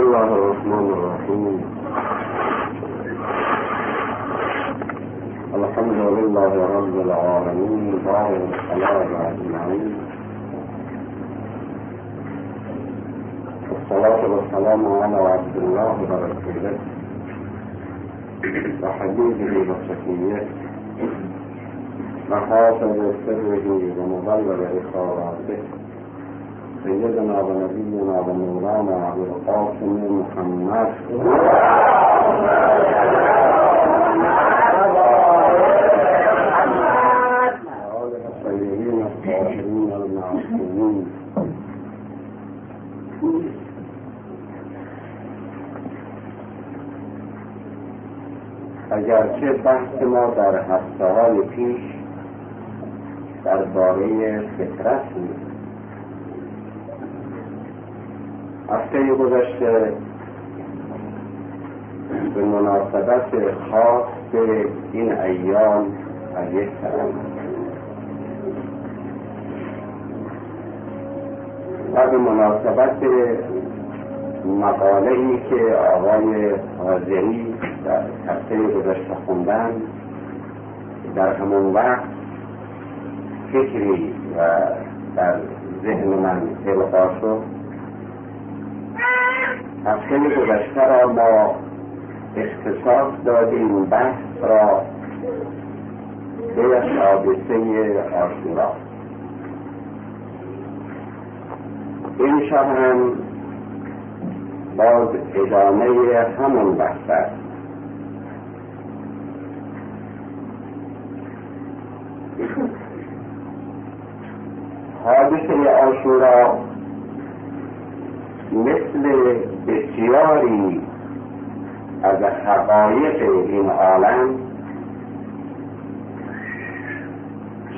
الله الرحمن الرحيم الحمد لله رب العالمين دار السلام أجمعين والصلاة والسلام على عبد الله ورسوله وحبيبه وصفيه محافظ سره ومبلغ رسالاته سيدنا ونبينا ومولانا ابو القاسم محمد. اگرچه بحث ما در هفته های پیش درباره فطرت بود. هفته گذشته به مناسبت خاص به این ایام از یک طرف و به مناسبت مقاله ای که آقای حاضری در هفته گذشته خوندن در همون وقت فکری و در ذهن من القا شد. هفته گذشته را ما اختصاص دادیم بحث را به حادثه آشورا. این شب هم باز ادامه همون بحث است. حادثه آشورا مثل بسیاری از حقایق این عالم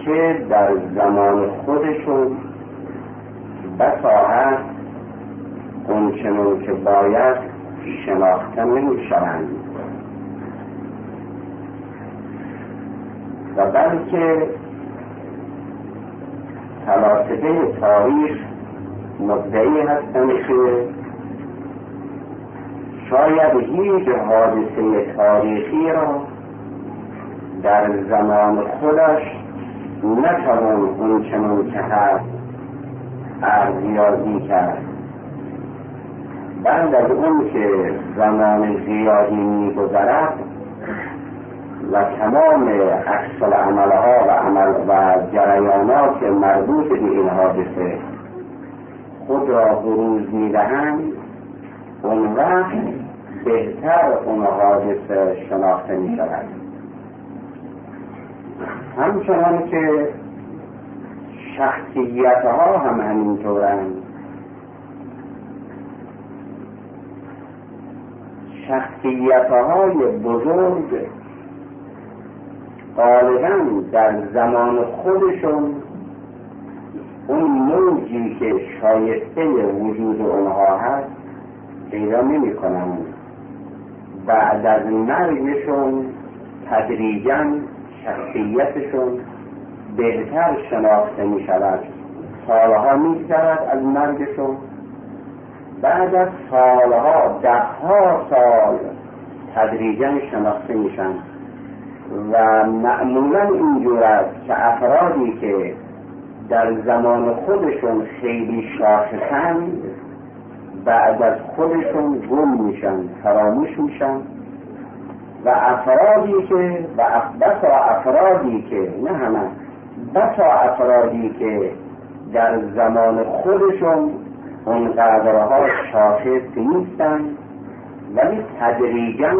که در زمان خودشون بسا هست اونچنون که باید شناخته نمی شوند و بلکه فلاسفه تاریخ مدعی هستند که شاید هیچ حادثه تاریخی را در زمان خودش نتوان اونچنان که هست ارزیابی کرد. بعد از اون که زمان زیادی میگذرد و تمام عکس عملها و عمل و جریانات مربوط به این حادثه خود را بروز می‌دهند اون وقت بهتر اون حادثه شناخته می شود همچنان که شخصیت ها هم همینطورند. شخصیت های بزرگ غالبا در زمان خودشون اون موجی که شایسته وجود اونها هست پیدا نمی کنن بعد از مرگشون تدریجا شخصیتشون بهتر شناخته می شود سالها می از مرگشون. بعد از سالها دهها سال تدریجا شناخته میشن. و معمولا اینجور است که افرادی که در زمان خودشون خیلی شاخصند بعد از خودشون گم میشن فراموش میشن. و افرادی که و بسا افرادی که نه همه بسا افرادی که در زمان خودشون اون قدرها شاخص نیستن ولی تدریجا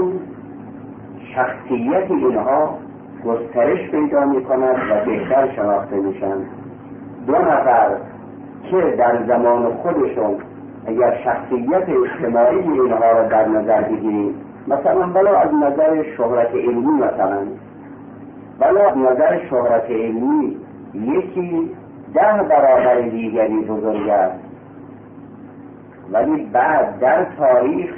شخصیت اینها گسترش پیدا می کند و بهتر شناخته میشن. دو نفر که در زمان خودشون اگر شخصیت اجتماعی اینها را در نظر بگیریم مثلا بلا از نظر شهرت علمی مثلا بلا از نظر شهرت علمی یکی ده برابر دیگری بزرگ است. ولی بعد در تاریخ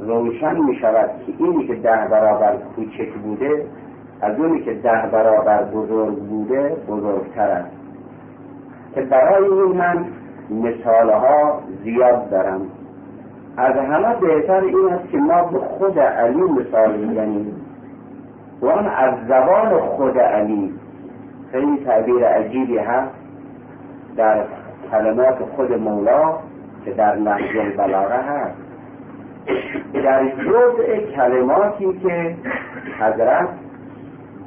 روشن می شود که اینی که ده برابر کوچک بوده از اونی که ده برابر بزرگ بوده بزرگتر است. که برای این من مثالها زیاد دارم. از همه بهتر این است که ما به خود علی مثال می‌زنیم. و آن از زبان خود علی. خیلی تعبیر عجیبی هست در کلمات خود مولا که در نهج البلاغه هست. در جزء کلماتی که حضرت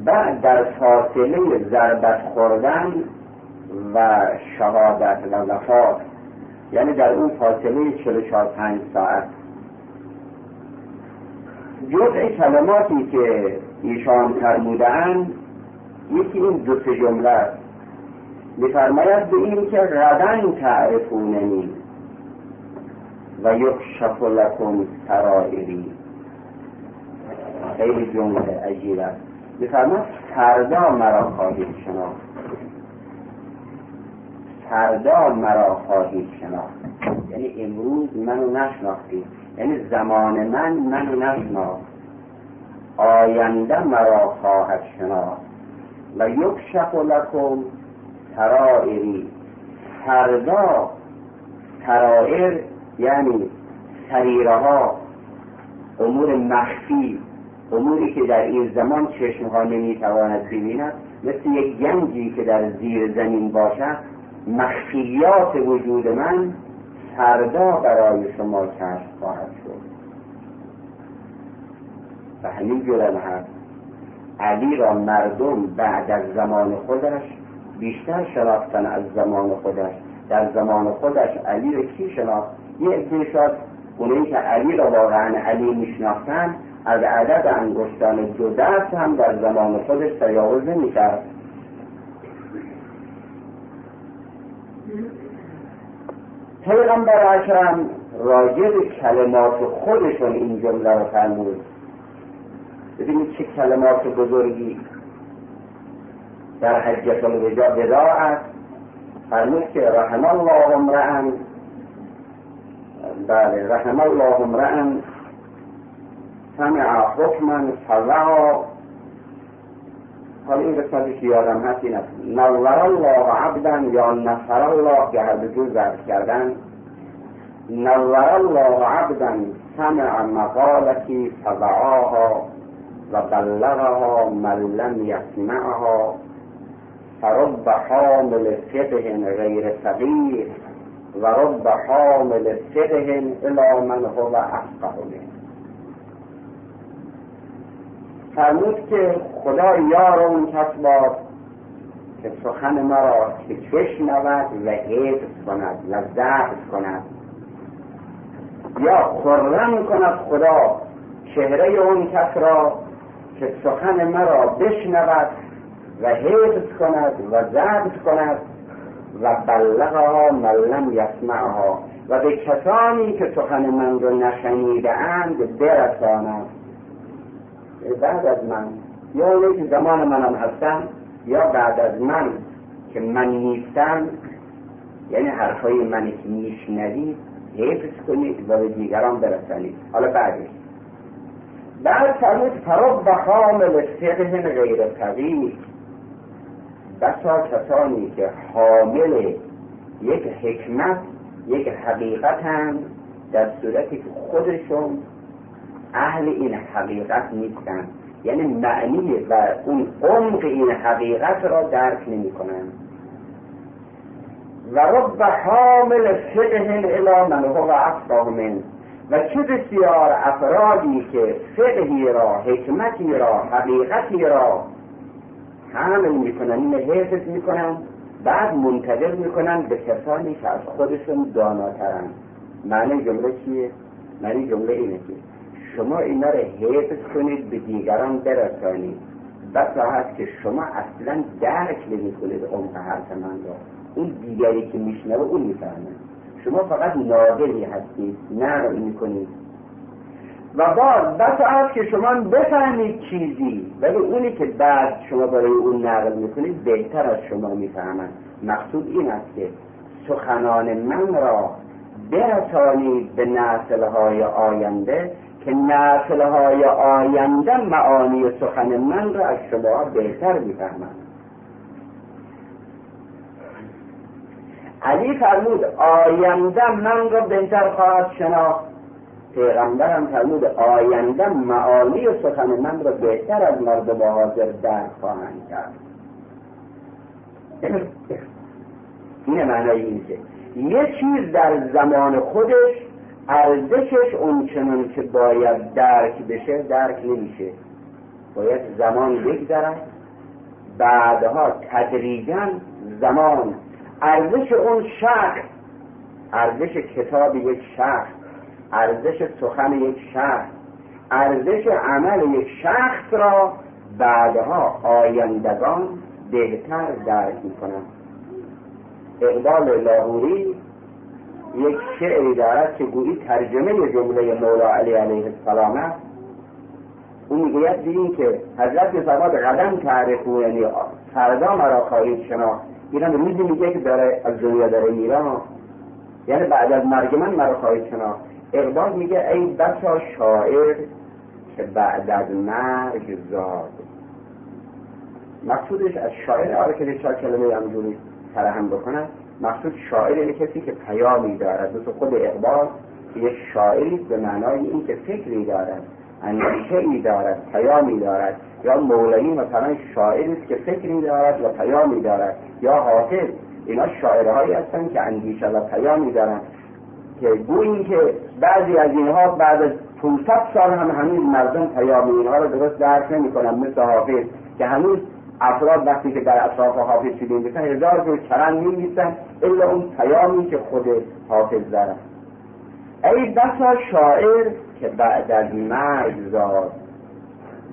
بعد در فاصله ضربت خوردن و شهادت و وفات. یعنی در اون فاصله 44 پنج ساعت. جزء کلماتی که ایشان فرمودند یکی این دو سه جمله است. میفرماید به این که غدا تعرفوننی و یکشف لکم سرائری. خیلی جمله عجیب است. میفرماید فردا مرا خواهید شناخت. فردا مرا خواهید شناخت. یعنی امروز منو نشناختید یعنی زمان من منو نشناخت. آینده مرا خواهد شناخت. و یک لکم سرائری فردا سرائر یعنی سریره ها امور مخفی اموری که در این زمان چشمها نمی‌تواند ببیند مثل یک گنجی که در زیر زمین باشد مخفیات وجود من فردا برای شما کشف خواهد شد. و همین جرم هست. علی را مردم بعد از زمان خودش بیشتر شناختن از زمان خودش. در زمان خودش علی را کی شناخت؟ یه عده اونایی که علی را واقعا علی میشناختن از عدد انگشتان دو دست هم در زمان خودش تجاوز نمی‌کرد. پیغمبر اکرم راجع به کلمات خودشون این جمله رو فرمود. ببینید چه کلمات بزرگی در حجت الوداع است فرمود که رحم الله امرأن. بله رحم الله امرأن. سمع حکما فضعا حالا این قسمتی که یادم هست این است نور الله عبدا یا نصر الله که هر دو کردن. نور الله عبدا سمع مقالتی فضعاها و بلغها من لم یسمعها. فرب حامل فقه غیر صغیر و رب حامل فقه الى من هو افقه منه فرمود که خدا یار اون کس باد که سخن مرا که بشنود و حفظ کند و ضبط کند. یا خرم کند خدا چهره اون کس را که سخن مرا بشنود و حفظ کند و ضبط کند و بلغها من لم یسمعها. و به کسانی که سخن من را نشنیده اند برساند. بعد از من. یا اونایی که زمان منم هستن یا بعد از من که من نیستم. یعنی حرفای منی که میشنوید حفظ کنید و به دیگران برسانید. حالا بعدش. بعد فرمود فرق و حامل فقه غیر طویل بسا کسانی که حامل یک حکمت یک حقیقت هم در صورتی که خودشون اهل این حقیقت نیستن. یعنی معنی و اون عمق این حقیقت را درک نمی کنن و رب حامل فقه الى من هو افقه من. و چه بسیار افرادی که فقهی را حکمتی را حقیقتی را حامل می‌کنن این حفظ می‌کنن بعد منتظر می‌کنن به کسانی که از خودشون داناترن. معنی جمله چیه؟ معنی جمله اینه که شما اینا رو حفظ کنید به دیگران برسانید. بسا هست که شما اصلا درک نمی کنید عمق حرف من را اون دیگری که میشنوه اون می‌فهمه. شما فقط ناقلی هستید نقل می‌کنید. و باز بسا هست که شما بفهمید چیزی ولی اونی که بعد شما برای اون نقل می‌کنید بهتر از شما می‌فهمند مقصود این است که سخنان من را برسانید به نسلهای آینده که های آینده معانی سخن من را از شما بهتر می‌فهمند. علی فرمود آینده من را بهتر خواهد شناخت. پیغمبرم فرمود آینده معانی سخن من را بهتر از مردم حاضر درک خواهند کرد. این معنای این یه چیز در زمان خودش ارزشش اونچنان که باید درک بشه درک نمیشه. باید زمان بگذرد. بعدها تدریجا زمان. ارزش اون شخص ارزش کتاب یک شخص ارزش سخن یک شخص ارزش عمل یک شخص را بعدها آیندگان بهتر درک می‌کنند. اقبال لاهوری یک شعری دارد که گویی ترجمه جمله مولا علی علیه السلام است. او می‌گوید دیدیم که حضرت فرماد قدم تعرفو یعنی فردا مرا خواهید شناخت. اینم روزی میگه که داره از دنیا داره میرا یعنی بعد از مرگ من مرا خواهید شناخت. اقبال میگه ای بسا شاعر که بعد از مرگ زاد. مقصودش از شاعر آره که چهار کلمه همجوری سرهم بکنه. مقصود شاعر کسی که پیامی دارد مثل خود اقبال که یک شاعری به معنای این که فکری دارد اندیشه ای دارد پیامی دارد یا مولوی مثلا شاعری است که فکری دارد و پیامی دارد یا حافظ اینا شاعرهایی هستند که اندیشه و پیامی دارند که گویی که بعضی از اینها بعد از 500 سال هم هنوز مردم پیام اینها رو درست درک نمی‌کنن مثل حافظ که هنوز افراد وقتی که در اطراف حافظ شدیم بسن هزار جور چرند میمیسن الا اون پیامی که خود حافظ دارد ای بسا شاعر که بعد از مرگ زاد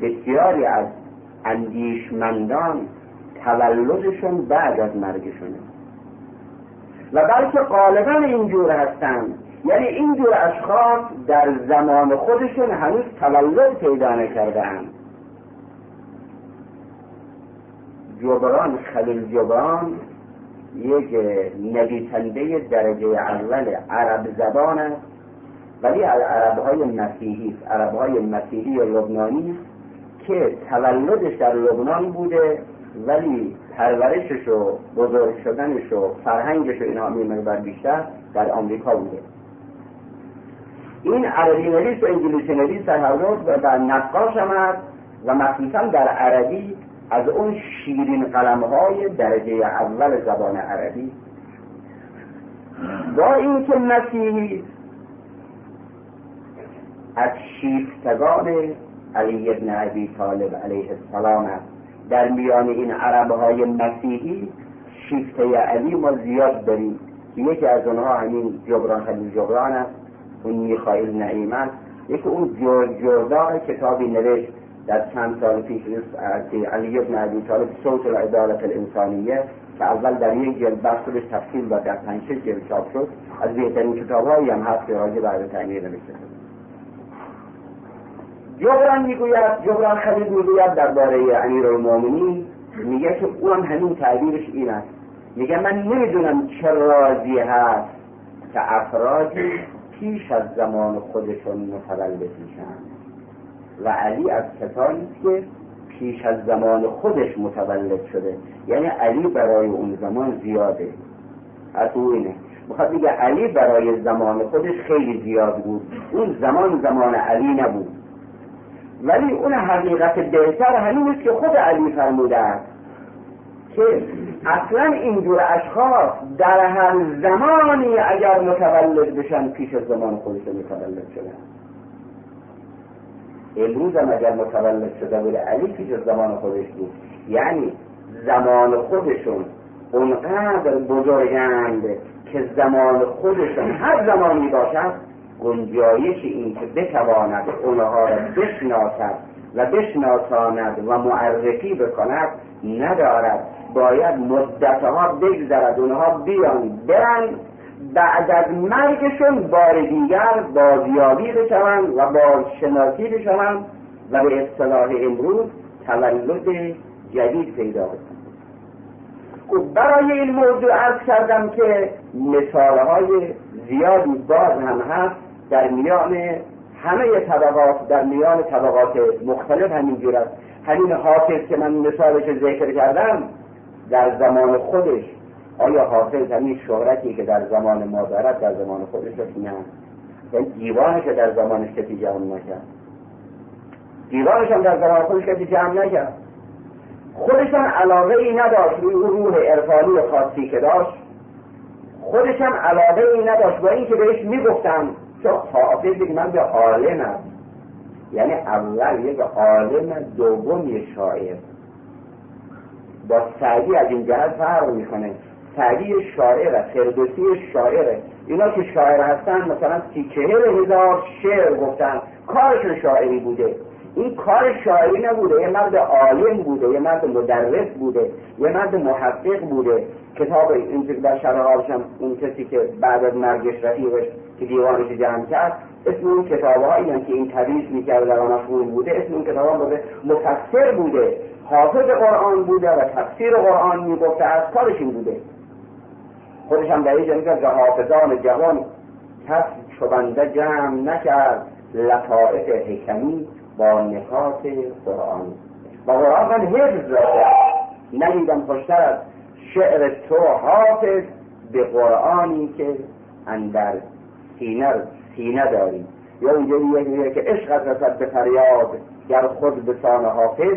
بسیاری از اندیشمندان تولدشون بعد از مرگشونه. و بلکه غالبا اینجور هستند یعنی اینجور اشخاص در زمان خودشون هنوز تولد پیدا نکردهاند. جبران خلیل جبران یک نویسنده درجه اول عرب زبان است ولی از عرب های مسیحی است. عرب های مسیحی لبنانی که تولدش در لبنان بوده ولی پرورشش و بزرگ شدنش و فرهنگش و اینا بر بیشتر در آمریکا بوده. این عربی نویس و انگلیسی نویس در و در نقاش هم و مخصوصا در عربی از اون شیرین قلم های درجه اول زبان عربی. با اینکه مسیحی از شیفتگان علی ابن ابی طالب علیه السلام است. در میان این عرب های مسیحی شیفته علی ما زیاد داریم یکی از اونها همین جبران خلیل جبران است. اون میخائیل نعیم است. یکی اون جردار کتابی نوشت در چند سال پیش که علی ابن ابی طالب صوت العدالت الانسانیه که اول در یک جلد بحثش تفصیل و در پنج جلد چاپ شد. از بهترین کتابهایی هم هست که راجع بعد تعمیر نوشته جبران می‌گوید جبران خلید می‌گوید درباره امیر المومنین میگه که اونم همین تعبیرش این است. میگه من نمی‌دونم چه رازی هست که افرادی پیش از زمان خودشون متولد میشن. و علی از کسانی که پیش از زمان خودش متولد شده. یعنی علی برای اون زمان زیاده. از او اینه. می‌خواد بگه علی برای زمان خودش خیلی زیاد بود. اون زمان زمان علی نبود. ولی اون حقیقت بهتر است که خود علی فرموده است. که اصلا اینجور اشخاص در هر زمانی اگر متولد بشن پیش از زمان خودشون متولد شدن. امروز هم اگر متولد شده بود علی از زمان خودش بود یعنی زمان خودشون اونقدر بزرگند که زمان خودشون هر زمانی باشد گنجایش این که بتواند اونها را بشناسد و بشناساند و معرفی بکند ندارد. باید مدتها بگذرد اونها بیان برن بعد از مرگشون بار دیگر بازیابی بشوند و بازشناسی بشوند و به اصطلاح امروز تولد جدید پیدا بکنند. خب برای این موضوع ارز کردم که مثالهای زیادی باز هم هست در میان همه طبقات در میان طبقات مختلف همینجور است. همین حافظ که من مثالش ذکر کردم در زمان خودش آیا حافظ همین شهرتی که در زمان ما دارد در زمان خودش نه یعنی دیوانش در زمانش کسی جمع نکرد؟ دیوانش هم در زمان خودش کسی جمع نکرد؟ خودشان علاقه ای نداشت روی روح عرفانی خاصی که داشت. خودش هم علاقه ای نداشت با اینکه بهش می‌گفتم چون حافظ من به عالمم یعنی اول یک عالم دوم یک شاعر. با سعدی از این جهت فرق می‌کنه. سعدی شاعر فردوسی شاعره. اینا که شاعر هستن مثلا سی چهل هزار شعر گفتن. کارشون شاعری بوده. این کار شاعری نبوده. یه مرد عالم بوده یه مرد مدرس بوده یه مرد محقق بوده. کتاب این در شرح اون کسی که بعد از مرگش رفیقش که دیوانش جمع کرد اسم اون کتاب هایی که این تدریس می‌کرد در مفهوم بوده اسم اون کتاب بوده مفسر بوده. حافظ قرآن بوده و تفسیر قرآن می‌گفته. از کارش این بوده. خودش هم در اینجا که حافظان جوان کس شبنده جمع نکرد. لطائف حکمی با نکات قرآن. و قرآن من حفظ را ندیدم خوشتر از شعر تو حافظ به قرآنی که اندر سینه سینه داری. یا اونجوری میگه که عشقت رسد به فریاد گر خود به سان حافظ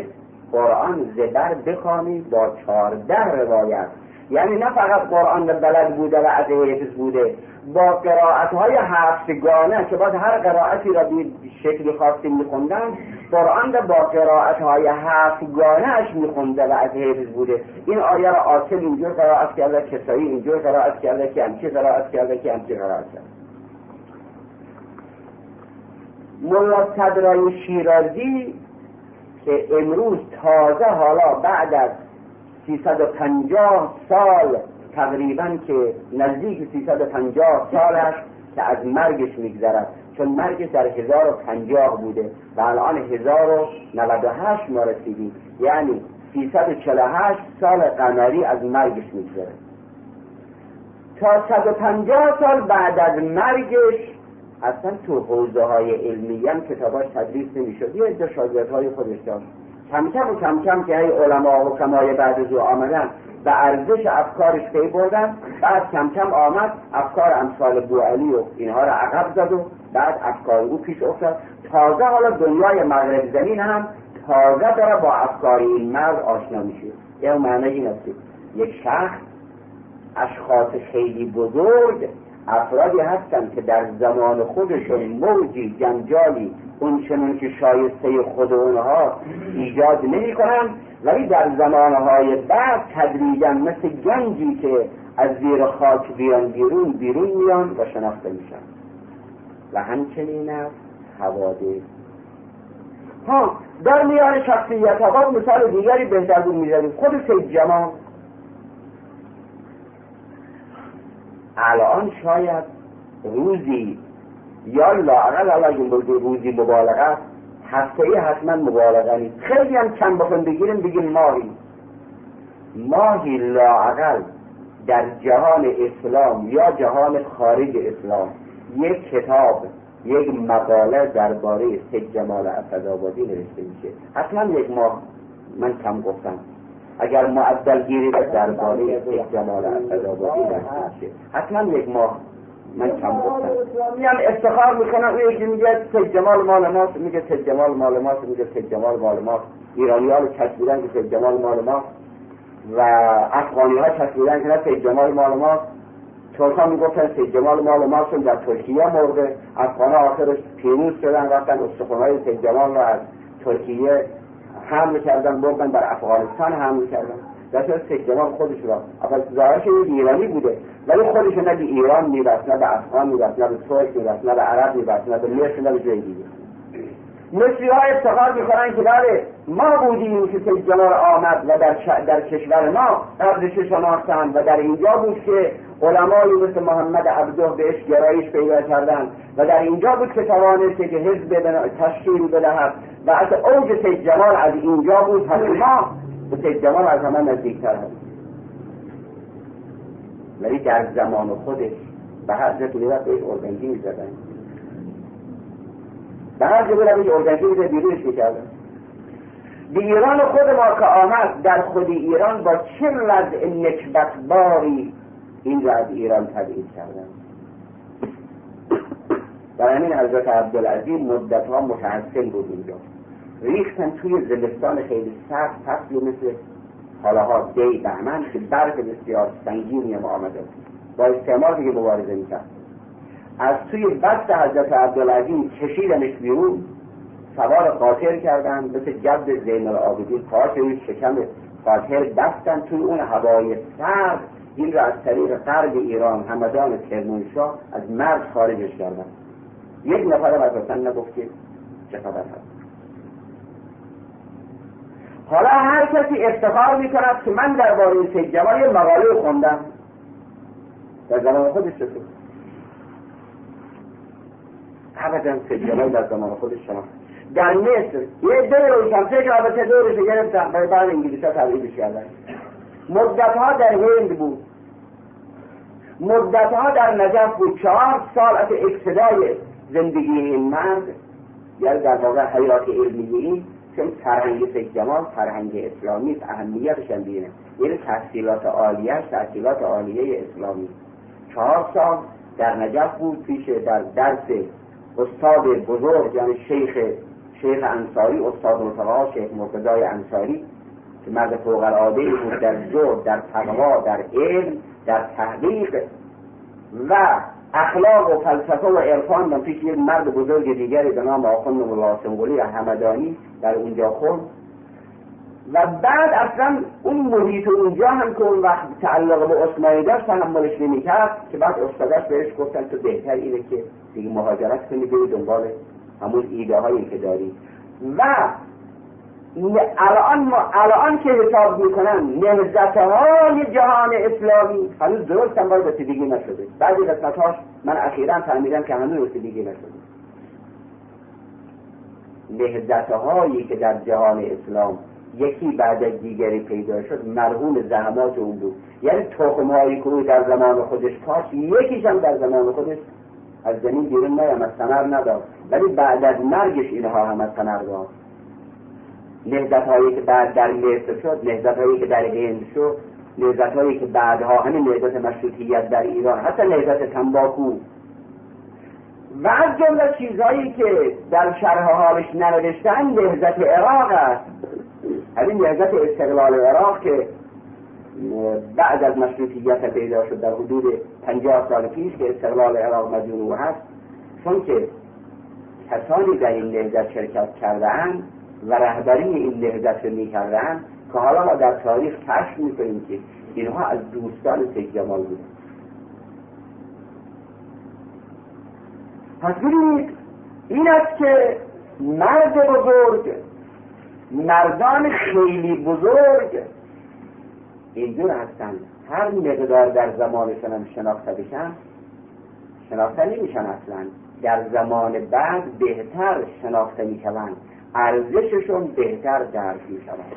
قرآن زبر بخوانی با چهارده روایت. یعنی نه فقط قرآن بلد بوده و از حفظ بوده با قرائت های هفتگانه که باید هر قرائتی را به شکلی خاصی میخوندن قرآن با قرائت های هفتگانه اش میخونده و از حفظ بوده. این آیه را آسل اینجور قرائت کرده کسایی اینجور قرائت کرده که همچی قرائت کرده که همچی قرائت کرده. ملا صدرای شیرازی که امروز تازه حالا بعد از 350 سال تقریبا که نزدیک 350 سالش که از مرگش میگذرد. چون مرگش در 1050 بوده و الان 1098 ما رسیدیم. یعنی 348 سال قمری از مرگش میگذره تا 150 سال بعد از مرگش اصلا تو حوزه های علمی هم کتاباش تدریس نمی‌شد. یه عده های خودش داشت. کم کم و کم کم که های علما و کمای بعد از او آمدن به ارزش افکارش پی بردن بعد کم کم آمد افکار امثال بو علی و اینها را عقب زد و بعد افکار او پیش افتاد. تازه حالا دنیای مغرب زمین هم تازه داره با افکار این مرد آشنا میشه. یه معنی این است یک شخص اشخاص خیلی بزرگ افرادی هستند که در زمان خودشون موجی جنجالی اون چنون که شایسته خود اونها ایجاد نمی کنن ولی در زمانهای بعد تدریجا مثل گنجی که از زیر خاک بیان بیرون بیرون میان و شناخته میشن. و همچنین است حوادث. ها در میان شخصیت ها مثال دیگری بهتر بود می‌زنیم. خود سید جمال. الان شاید روزی یا لاقل حالا اگه روزی مبالغه هفته ای حتما مبالغه نیست. خیلی هم کم بخون بگیریم بگیم ماهی. ماهی لاقل در جهان اسلام یا جهان خارج اسلام یک کتاب یک مقاله درباره سید جمال اسدآبادی نوشته میشه. حتما یک ماه من کم گفتم. اگر معدل گیری درباره سید جمال اسدآبادی نوشته میشه. حتما یک ماه. من کم گفتم. میان افتخار می‌کنن اون یکی میگه سید جمال مال ماست میگه سید جمال مال ماست میگه سید جمال مال ماست ایرانی ها رو چسبیدن که سید جمال مال ماست و افغانی ها چسبیدن که نه سید جمال مال ماست ترک ها می‌گفتن سید جمال مال در ترکیه مرده. افغان ها آخرش پیروز شدن رفتن استخونهای سید جمال رو از ترکیه حمل کردن بردن در افغانستان حمل کردن. در صورت خودش را. اول ظاهرش ایرانی بوده. ولی خودش نه به ایران میبست نه به افغان میبست نه به ترک میبست نه به عرب میبست نه به مصر نه به جای دیگه. مصری ها افتخار می‌کنن که بله ما بودیم که سید جمال آمد و در, در کشور ما قبلش شناختن و در اینجا بود که علمایی مثل محمد عبده بهش گرایش پیدا کردن و در اینجا بود که توانسته که حزب تشکیل بدهد. و از اوج سید از اینجا بود پس ما به سید جمال از همه نزدیکتر هست. ولی در زمان خودش به هر جا که می‌رفت بهش ارگنگی می‌زدن. به هر جا بهش ارگنگی می‌زد بیرونش می‌کردن. به ایران خود ما که آمد در خود ایران با چه لذع نکبت باری این را از ایران تبعید کردن. برای همین حضرت عبدالعزیز مدت ها متحسن بود اونجا ریختن توی زمستان خیلی سخت فصل مثل حالاها دی بهمن که برف بسیار سنگینی هم آمده. با استعمار دیگه مبارزه می‌کرد. از توی بست حضرت عبدالعزیز کشیدنش بیرون سوار قاطر کردن مثل جد زین العابدین پاش شکم قاطر بستن توی اون هوای سرد. این را از طریق غرب ایران همدان کرمانشاه از مرز خارجش کردن. یک نفر از اصلا نگفت که چه خبر هست؟ حالا هر کسی افتخار می‌کند که من درباره سید جمال یه مقاله خوندم. در زمان خودش رسید ابدا سید جمال در زمان خودش شما در مصر یه دو روشن فکر البته دورش گرفتم برای بعد انگلیسی ها تبعیدش کردن مدت ها در هند بود. مدت ها در نجف بود. چهار سال از ابتدای زندگی این مرد یعنی در واقع حیات علمیه چون فرهنگ سید جمال فرهنگ اسلامی اهمیتش هم بینه یعنی تحصیلات عالیه تحصیلات عالیه اسلامی. چهار سال در نجف بود پیش در درس استاد بزرگ یعنی شیخ شیخ انصاری استاد مصطفی شیخ مرتضای انصاری که مرد فوق العاده بود در زهد در تقوا در علم در تحقیق و اخلاق و فلسفه و عرفان من پیش یک مرد بزرگ دیگری به نام آخوند سنگولی همدانی در اونجا خون و بعد اصلا اون محیط اونجا هم که اون وقت تعلق به عثمانی داشت تحملش نمی‌کرد که بعد استادش بهش گفتن تو بهتر اینه که دیگه مهاجرت کنی بری دنبال همون ایده هایی که داری. و الان ما الان که حساب می‌کنن نهزت های جهان اسلامی. هنوز درست هم باید رسیدگی نشده. بعضی قسمت هاش من اخیرا فهمیدم که هنوز رسیدگی نشده. نهزت هایی که در جهان اسلام یکی بعد از دیگری پیدا شد مرهون زحمات اون بود. یعنی تخم هایی که در زمان خودش کاش یکیش هم در زمان خودش از زمین بیرون نیم از ثمر نداد ولی بعد از مرگش اینها هم از ثمر داد نهزت هایی که بعد در مصر شد نهزت هایی که در هند شد نهزت هایی که بعدها همین نهزت مشروطیت در ایران حتی نهزت تنباکو. و از جمله چیزهایی که در شرح حالش ننوشتن نهزت عراق است. همین نهزت استقلال عراق که بعد از مشروطیت پیدا شد در حدود پنجاه سال پیش که استقلال عراق مدیون هست چون که کسانی در این نهزت شرکت کردهاند و رهبری این نهضت رو می‌کردن که حالا ما در تاریخ کشف می‌کنیم که اینها از دوستان سید جمال بودن. پس ببینید این است که مرد بزرگ مردان خیلی بزرگ اینجور هستند هر مقدار در زمانشان هم شناخته بشن شناخته نمیشن اصلا. در زمان بعد بهتر شناخته می‌شوند. ارزششون بهتر درک می شود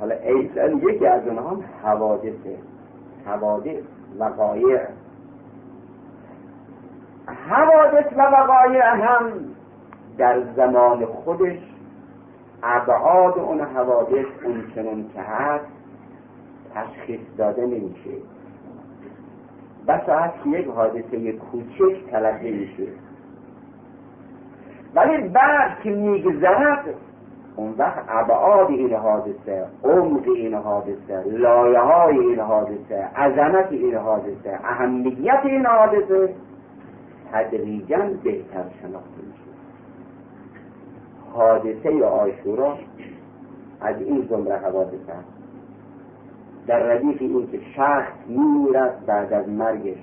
حالا ایسان یکی از اونها هم حوادثه. حوادث وقایع. حوادث و وقایع هم در زمان خودش ابعاد اون حوادث اون چنون که هست تشخیص داده نمیشه. بس یک حادثه کوچک تلقی میشه. ولی بعد که میگذرد اون وقت ابعاد این حادثه عمق این حادثه لایه های این حادثه عظمت این حادثه اهمیت این حادثه تدریجا بهتر شناخته میشه. حادثه آشورا از این زمره حوادثه در ردیف این که شخص میمیرد بعد از مرگش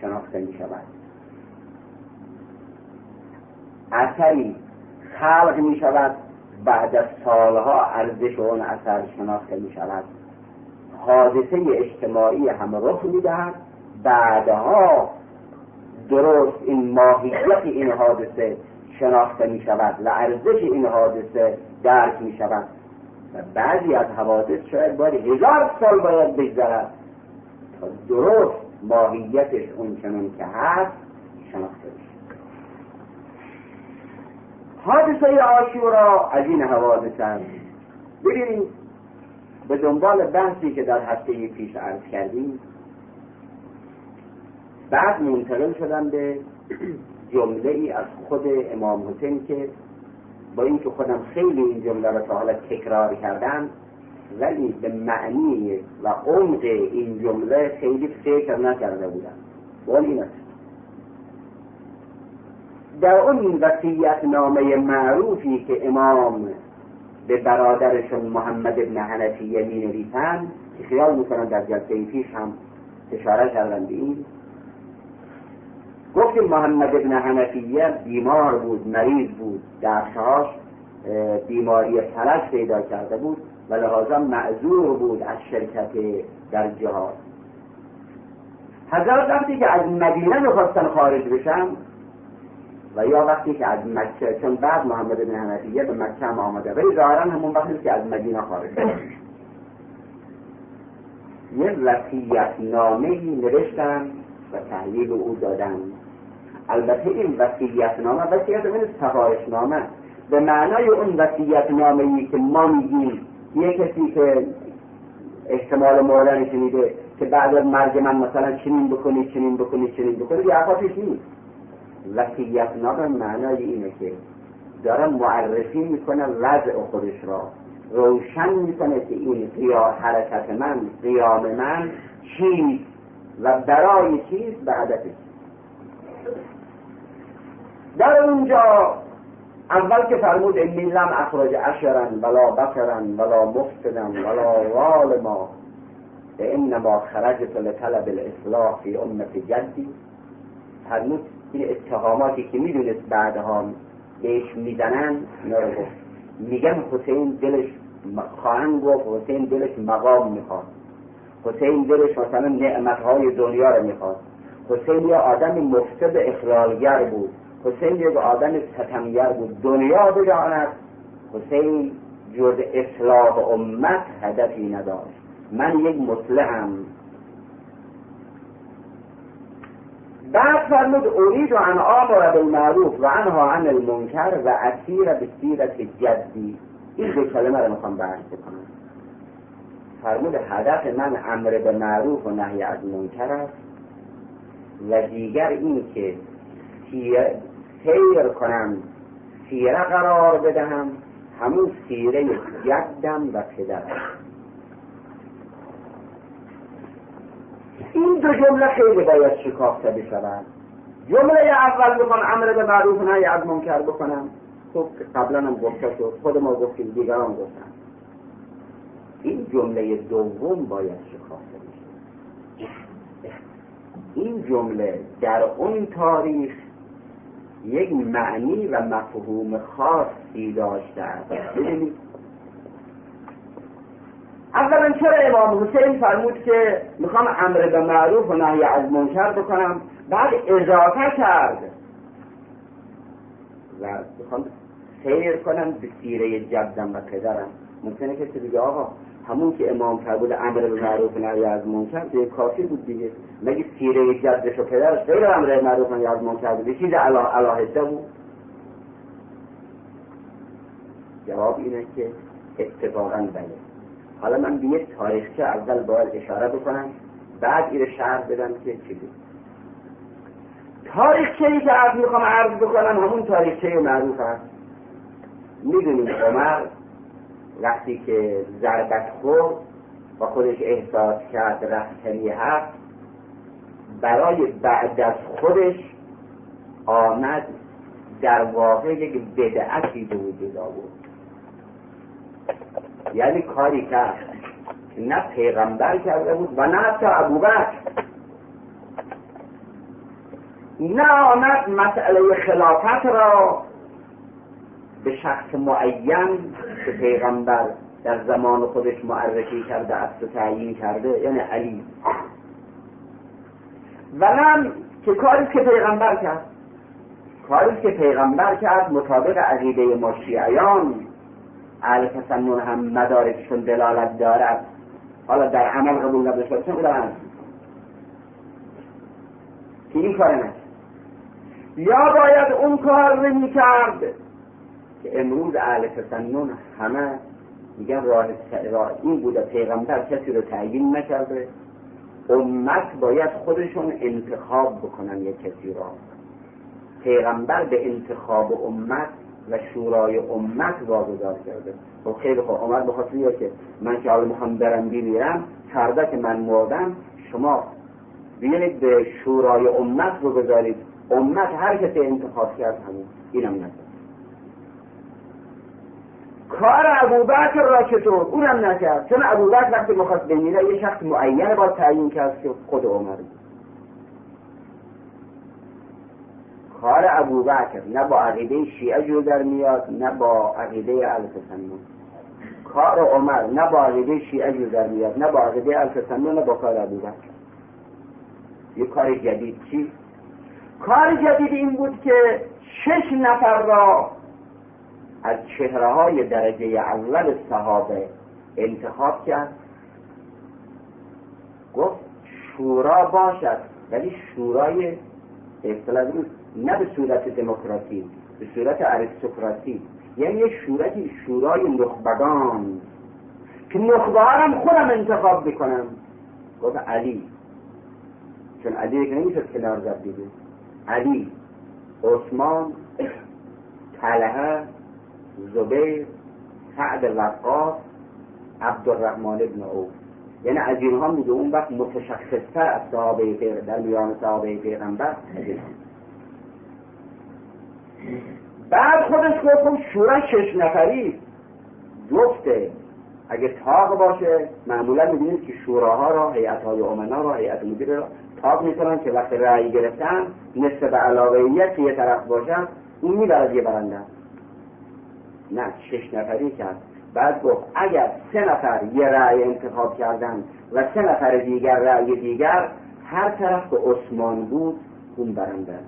شناخته می شود اثری خلق می شود بعد از سالها ارزش اون اثر شناخته می شود حادثه اجتماعی هم رخ می دهد بعدها درست این ماهیت این حادثه شناخته می شود و ارزش این حادثه درک می شود و بعضی از حوادث شاید باید هزار سال باید بگذرد تا درست ماهیتش اون چنون که هست شناخته بشه حادثه آشورا از این حوادث هم. ببینید به دنبال بحثی که در هفته پیش عرض کردیم بعد منتقل شدن به جمله ای از خود امام حسین که با اینکه خودم خیلی این جمله را تا حالا تکرار کردم ولی به معنی و عمق این جمله خیلی فکر نکرده بودم. و این است. در اون وسیعت نامه معروفی که امام به برادرشون محمد ابن حنفیه می نویسن که خیال می‌کنن در جلسه پیش هم اشاره کردن به این. گفتیم محمد ابن حنفیه بیمار بود مریض بود درسهاش بیماری فلج پیدا کرده بود و لحاظا معذور بود از شرکت در جهاد. حضرت وقتی که از مدینه می‌خواستن خارج بشن و یا وقتی که از مکه چون بعد محمد بن حنفیه به مکه هم آمده ولی ظاهرا همون وقتی که از مدینه خارج شد. یه وسیعت نامه نوشتن و تحلیل او دادن. البته این وسیعت نامه وسیعت این سفارش نامه به معنای اون وسیعت نامه ای که ما میگیم یه کسی که احتمال مردن شنیده که بعد از مرگ من مثلا چنین بکنی چنین بکنی چنین بکنی یه نیست. وسیعت نامه معنای اینه که داره معرفی می‌کنه وضع خودش را. روشن می‌کنه که این حرکت من قیام من چیست و برای چیست به هدف در اونجا اول که فرمود انی لم اخرج اشرا ولا بکرا ولا مفسدا ولا ظالما انما خرجت لطلب الاصلاح فی امت جدی فرمود این اتهاماتی که می‌دونست بعدها بهش می‌زنن اینا گفت. میگن حسین دلش خواهن گفت حسین دلش مقام می‌خواد حسین دلش مثلا نعمتهای دنیا رو می‌خواد حسین یه آدم مفسد اخلالگر بود. حسین یک آدم ستمگر بود. دنیا بجاند حسین جز اصلاح امت هدفی نداشت. من یک مصلحم. بعد فرمود ارید و ان آمر بالمعروف و انها عن المنکر و اسیر به سیرت جدی. این دو کلمه رو می‌خوام بحث بکنم. فرمود هدف من امر به معروف و نهی از منکر است و دیگر این که سیر کنم سیره قرار بدهم همون سیره جدم و پدرم این دو جمله خیلی باید شکافته بشود جمله اول بکن امر به معروف نهی از منکر بکنم خب قبلا هم گفته شد. خود ما گفتیم دیگران گفتن. این جمله دوم باید شکافته بشه. این جمله در اون تاریخ یک معنی و مفهوم خاصی داشته. است ببینید اولا چرا امام حسین فرمود که می‌خوام امر به معروف و نهی از منکر بکنم؟ بعد اضافه کرد. و می‌خوام سیر کنم به سیره جدم و پدرم. ممکنه کسی بگه آقا همون که امام فرمود امر به معروف و نهی از منکر دیگه کافی بود دیگه. مگه سیره جدش و پدرش غیر امر به معروف و نهی از منکر بود؟ چیز علاهده بود. جواب اینه که اتفاقا بله. حالا من به یک تاریخچه اول باید اشاره بکنم بعد این شهر بدم که چی بود. تاریخچه که عرض می‌خوام عرض بکنم همون تاریخچه معروف هست می‌دونیم عمر وقتی که ضربت خورد و خودش احساس کرد رفتنی هست برای بعد از خودش آمد در واقع یک بدعتی به وجود آورد. یعنی کاری کرد نه پیغمبر کرده بود و نه حتی ابوبکر. نه آمد مسئله خلافت را به شخص معین که پیغمبر در زمان خودش معرفی کرده است و تعیین کرده یعنی علی. و نه که کاری که پیغمبر کرد. کاری که پیغمبر کرد مطابق عقیده ما شیعیان. اهل تسنن هم مدارکشون دلالت دارد. حالا در عمل قبول نداشته باشن اون که این کار نشد. یا باید اون کار رو می‌کرد که امروز اهل تسنن همه میگن راه این بوده پیغمبر کسی رو تعیین نکرده. امت باید خودشون انتخاب بکنن یک کسی را پیغمبر به انتخاب امت و شورای امت واگذار کرده. خب خیلی خوب. عمر بخاطر که من که حالا می‌خوام برم بمیرم فردا که من مردم شما بیایید به شورای امت بگذارید. امت هر کسی انتخاب کرد همون اینم نکرد کار ابوبکر را چطور؟ اونم نکرد. چون ابوبکر وقتی می‌خواست بمیره یه شخص معین با تعیین کرد که خود عمر. کار ابوبکر نه با عقیده شیعه جو در میاد نه با عقیده التسنن. کار عمر نه با عقیده شیعه جو در میاد نه با عقیده التسنن نه با کار ابوبکر. یه کار جدید چی؟ کار جدید این بود که شش نفر را از چهره های درجه اول صحابه انتخاب کرد. گفت شورا باشد ولی شورای اصطلاح نه به صورت دموکراسی به صورت اریستوکراسی یعنی یه شورتی شورای نخبگان. که نخبه خودم انتخاب بکنم گفت علی. چون علی که نمی‌شد کنار زد دیگه. علی عثمان طلحه زبیر سعد وقاص عبدالرحمن ابن او یعنی از اینها میگه اون وقت متشخصتر از صحابه در میان صحابه پیغمبر از بعد خودش گفت شورا شش نفری جفته اگه تاق باشه معمولا می‌بینید که شوراها را هیئت های امنا را هیئت مدیر را تاق می‌کنن که وقتی رأی گرفتن نصف به علاوه که یه طرف باشن اون می‌برد یه برنده. نه شش نفری کرد. بعد گفت اگر سه نفر یه رأی انتخاب کردن و سه نفر دیگر رأی دیگر هر طرف که عثمان بود اون برنده.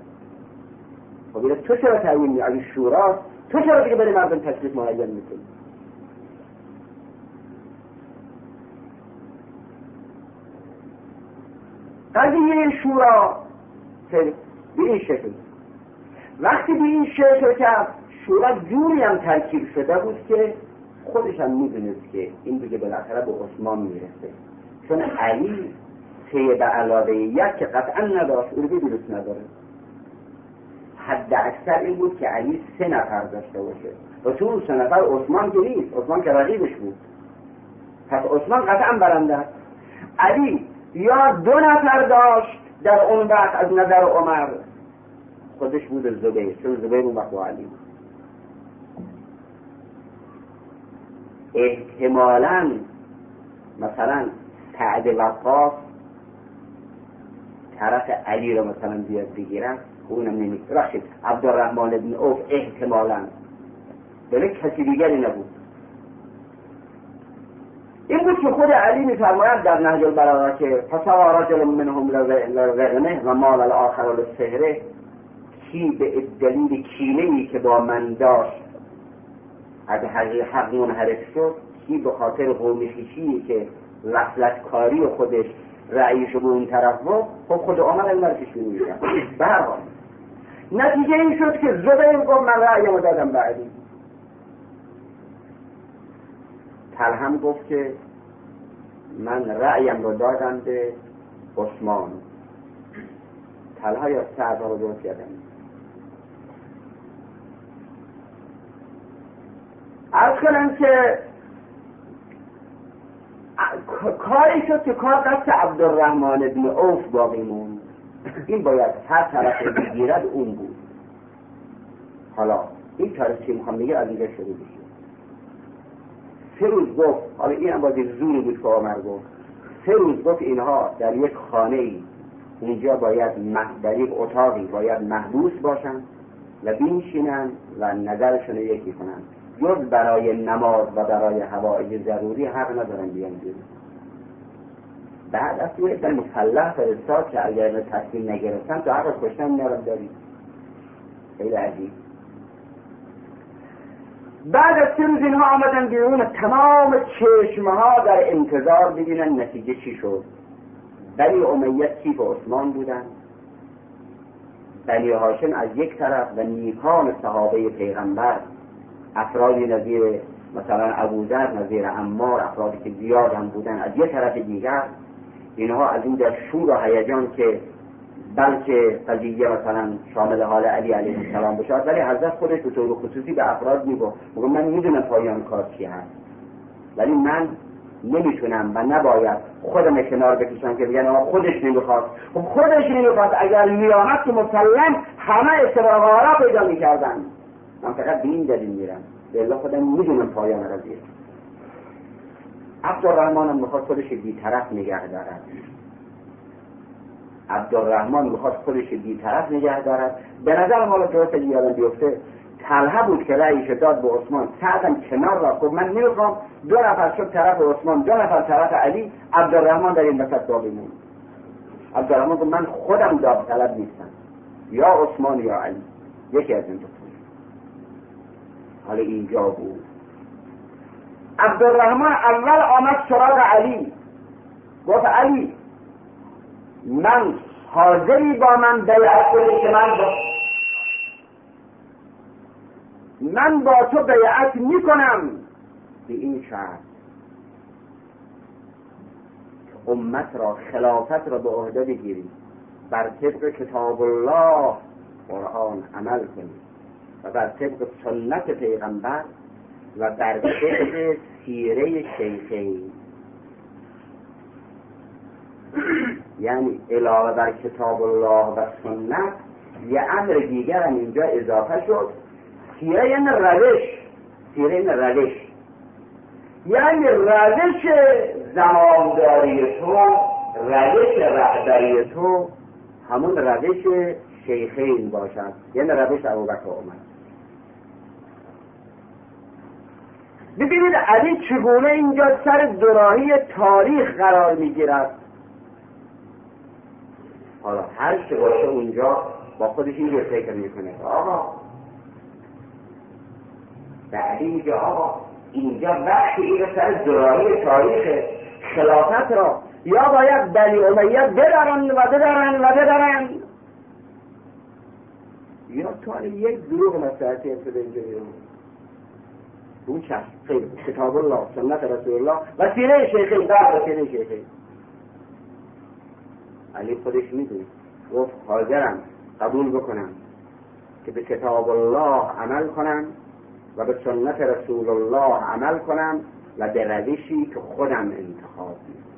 خب تو چرا تعیین می اگه شورا تو چرا دیگه بری مردم تکلیف معین می‌کنی؟ قضیه شورا به این شکل. وقتی به این شکل کرد شورا جوری هم ترکیب شده بود که خودش هم می‌دونست که این دیگه بالاخره به عثمان می‌رسه. چون علی سه به علاوه یک که قطعا نداشت اون درست نداره. حد اکثر این بود که علی سه نفر داشته باشه. و تو سه نفر عثمان که نیست عثمان که رقیبش بود. پس عثمان قطعا برنده علی یا دو نفر داشت در اون وقت از نظر عمر. خودش بود زبیر. چون زبیر اون وقت علی احتمالا مثلا سعد وقاف طرف علی رو مثلا بیاد بگیرن اونم نمی بخشید عبدالرحمن ابن اوف احتمالا. بله کسی دیگری نبود. این بود که خود علی میفرماید در نهج البلاغه که فسوا رجل منهم لرغنه و مال الاخر للسهره کی به دلیل کینه ای که با من داشت از حق منحرف شد کی به خاطر قومی خیشی که وصلت کاری خودش رأیش به اون طرف بود خب خود عمر این مرکش میشن به هر نتیجه این شد که زبیر گفت من رأیم دادم بعدی. تلهم گفت که من رأیم رو دادم به عثمان. تلها یا سعد رو درست کردم. از کنم که کاری شد که کار دست عبدالرحمن ابن اوف باقی موند. این باید هر طرف بگیرد اون بود. حالا این کار که می‌خوام بگه از اینجا شروع بشه سه روز گفت حالا این هم بازی زوری بود که آمر گفت. سه روز گفت اینها در یک خانه ای اونجا باید در یک اتاقی باید محبوس باشن و بینشینن و نظرشون یکی کنن جز برای نماز و برای هوای ضروری حق ندارن بیان بیرون. بعد از یه در مسلح فرستاد که اگر تصمیم نگرفتن تو حق کشتن نرم داریم خیلی عجیب. بعد از سه روز اینها آمدن بیرون تمام چشمه ها در انتظار ببینن نتیجه چی شد. بنی امیت کیف عثمان بودن. بنی هاشم از یک طرف و نیکان صحابه پیغمبر افرادی نظیر مثلا ابوذر نظیر امار افرادی که زیاد هم بودن از یک طرف دیگر اینها از این در شور و هیجان که بلکه قضیه مثلا شامل حال علی علیه السلام بشه ولی حضرت خودش به طور خصوصی به افراد میگو میگو من می‌دونم پایان کار چی هست. ولی من نمی‌تونم و نباید خودم کنار بکشم که بگن آقا خودش نمی‌خواد. خب خودش نمی‌خواد اگر میآمد که مسلم همه استقرارها پیدا می‌کردن. من فقط به این دلیل میرم. به خودم می‌دونم پایان قضیه. عبدالرحمن هم می‌خواد خودش بیطرف نگه دارد. عبدالرحمن می‌خواد خودش بیطرف نگه دارد. به نظر حالا درست یادم بیفته طلحه بود که رأیش داد به عثمان. سعدم کنار را خب من نمی‌خوام دو نفر شد طرف عثمان دو نفر طرف علی عبدالرحمن در این وسط باقی موند عبدالرحمن من خودم داد طلب نیستم. یا عثمان یا علی. یکی از این دو حالا اینجا بود. عبدالرحمن اول آمد سراغ علی. گفت علی من حاضری با من بیعت کنی که من با من با تو بیعت می‌کنم. به این شرط امت را خلافت را به عهده بگیری. بر طبق کتاب الله قرآن عمل کنی. و بر طبق سنت پیغمبر و بر طبق سیره شیخین یعنی علاوه بر کتاب الله و سنت یه امر دیگر هم اینجا اضافه شد. سیره یعنی روش. سیره یعنی روش. یعنی روش زمانداری تو روش رهبری تو همون روش شیخین باشد. یعنی روش ابوبکر عمر ببینید علی چگونه اینجا سر دراهی تاریخ قرار می‌گیرد. حالا هر چه باشه اونجا با خودش اینجور فکر می‌کنه. آقا. بعدی میگه آقا اینجا وقتی این سر دراهی تاریخ خلافت را یا باید بنی امیه بدارن و بدارن و بدارن یا تو یک دروغ مسئله شده اینجا اون چشم خیلی کتاب الله سنت رسول الله و سیره شیخین در سیره شیخین علی خودش می‌دونه گفت حاضرم قبول بکنم که به کتاب الله عمل کنم و به سنت رسول الله عمل کنم و به روشی که خودم انتخاب می‌کنم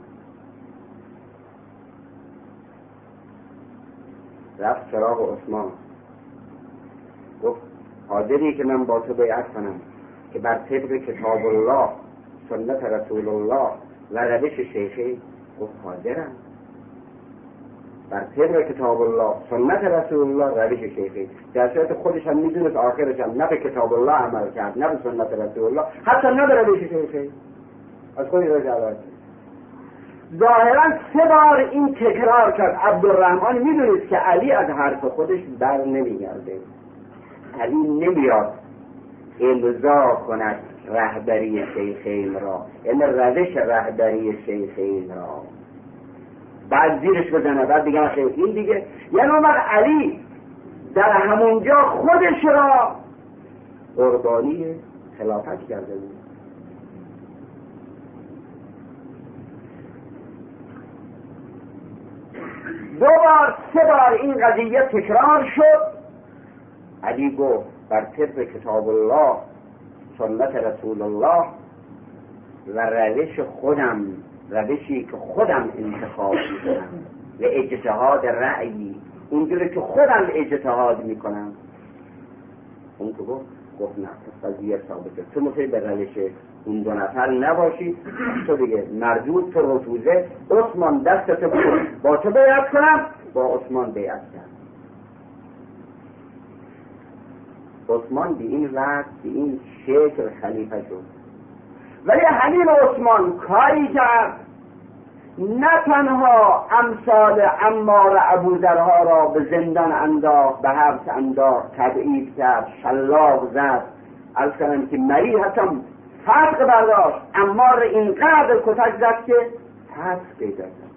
رفت سراغ عثمان گفت حاضری که من با تو بیعت کنم که بر طبق کتاب الله سنت رسول الله و روش شیخی گفت حاضرم بر طبق کتاب الله سنت رسول الله روش شیخی در صورت خودش هم می‌دونست آخرش هم نه به کتاب الله عمل کرد نه به سنت رسول الله حتی نه به روش شیخی از خودی رو جواب ظاهرا سه بار این تکرار کرد. عبدالرحمن می‌دونست که علی از حرف خودش بر نمیگرده. علی نمیاد امضا کند رهبری شیخین را یعنی روش رهبری شیخین را. بعد زیرش بزنه بعد دیگه این دیگه یعنی اومد علی در همونجا خودش را قربانی خلافت کرده بود. دو بار سه بار این قضیه تکرار شد. علی گفت بر طبق کتاب الله سنت رسول الله و روش خودم روشی که خودم انتخاب می‌کنم و اجتهاد رأیی اینجوری که خودم اجتهاد می‌کنم. اون که گفت گفت نه قضیه ثابته تو می‌خوای به روش اون دو نفر نباشی. تو دیگه مردود تو رفوزه. عثمان دستت بود با تو بیعت کنم با عثمان بیعت کنم عثمان به این وقت به این شکل خلیفه شد. ولی همین عثمان کاری کرد. نه تنها امثال امار ابوذرها را به زندان انداخت به حبس انداخت تبعید کرد شلاق زد. از کنم که مری حتی فرق برداشت. امار اینقدر کتک زد که پس پیدا کرد.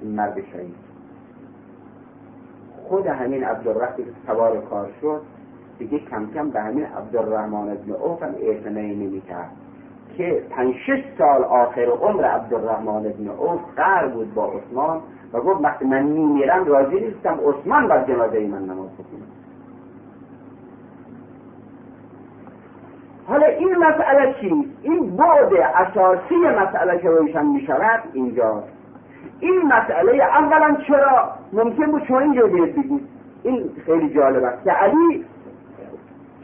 این مرد شهید. خود همین عبدالرحمن که سوار کار شد. دیگه کم کم به همین عبدالرحمن ابن اوف هم اعتنایی نمی کرد که پنج شش سال آخر عمر عبدالرحمن ابن عوف قرار بود با عثمان و گفت وقتی من میمیرم راضی نیستم عثمان بر جنازه من نماز بخونه. حالا این مسئله چی؟ این بعد اساسی مسئله که روشن می شود اینجاست. این مسئله اولا چرا؟ ممکن بود شما اینجا بگید. این خیلی جالب است. که علی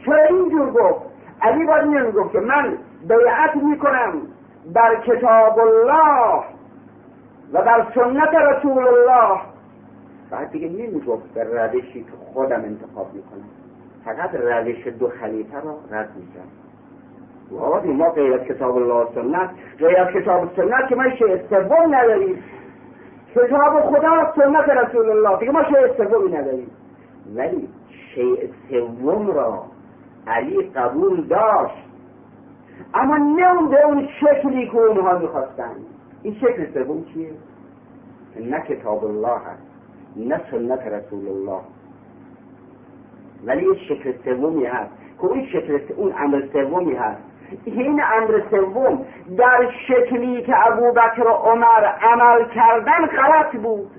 چرا اینجور گفت؟ علی باید گفت که من بیعت می‌کنم بر کتاب الله و بر سنت رسول الله. بعد دیگه نمی‌گفت به روشی که خودم انتخاب می‌کنم. فقط روش دو خلیفه را رد می‌کرد وادی ما غیر از کتاب الله سنت غیر کتاب سنت که ما شیء سوم نداریم. کتاب خدا سنت رسول الله. دیگه ما شیء سومی نداریم. ولی شیء سوم را علی قبول داشت. اما نه به اون شکلی که اونها می‌خواستن. این شکل سوم چیه؟ نه کتاب الله هست نه سنت رسول الله. ولی این شکل سومی هست. که اون شکل اون امر سومی هست. این امر سوم در شکلی که ابوبکر و عمر عمل کردن غلط بود.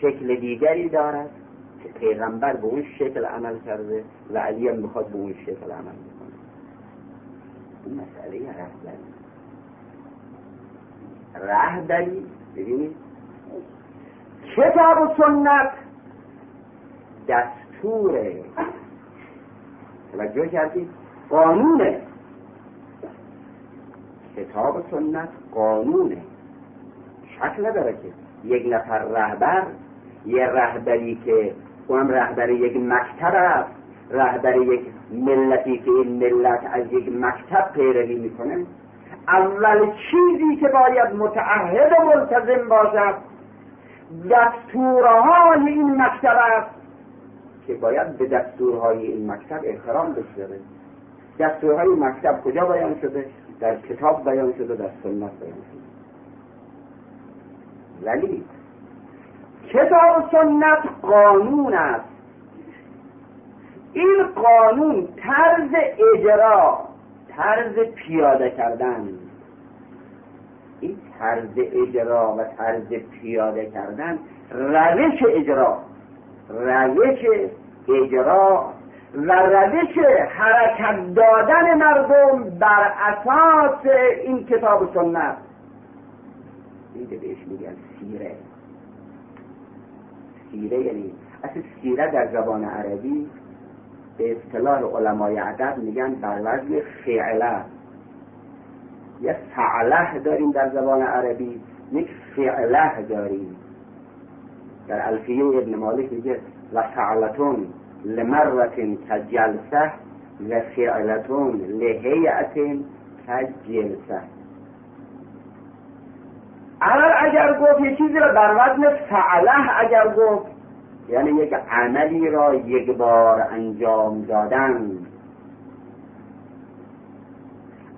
شکل دیگری دارد. پیغمبر به اون شکل عمل کرده و علی هم می‌خواد به اون شکل عمل بکنه. این مسئله رهبری. رهبری ببینید کتاب و سنت دستوره توجه کردید؟ قانونه. کتاب و سنت قانونه. شک نداره که یک نفر رهبر یه رهبری که اونم رهبر یک مکتب است. رهبر یک ملتی که این ملت از یک مکتب پیروی می‌کنه. اول چیزی که باید متعهد و ملتزم باشد دستورهای این مکتب است که باید به دستورهای این مکتب احترام بگذاره دستورهای مکتب کجا بیان شده؟ در کتاب بیان شده در سنت بیان شده. ولی کتاب و سنت قانون است. این قانون طرز اجرا طرز پیاده کردن. این طرز اجرا و طرز پیاده کردن روش اجرا روش اجرا و روش حرکت دادن مردم بر اساس این کتاب و سنت این بهش میگن سیره. سیره یعنی اصل سیره در زبان عربی به اصطلاح علمای ادب میگن بر وزن فعله. یه فعله داریم در زبان عربی یک فعله داریم. در الفیه ابن مالک میگه و فعلتون لمرت کجلسه و فعلتون کجلسه. اول اگر گفت یه چیزی رو بر وزن فعله اگر گفت یعنی یک عملی را یک بار انجام دادن.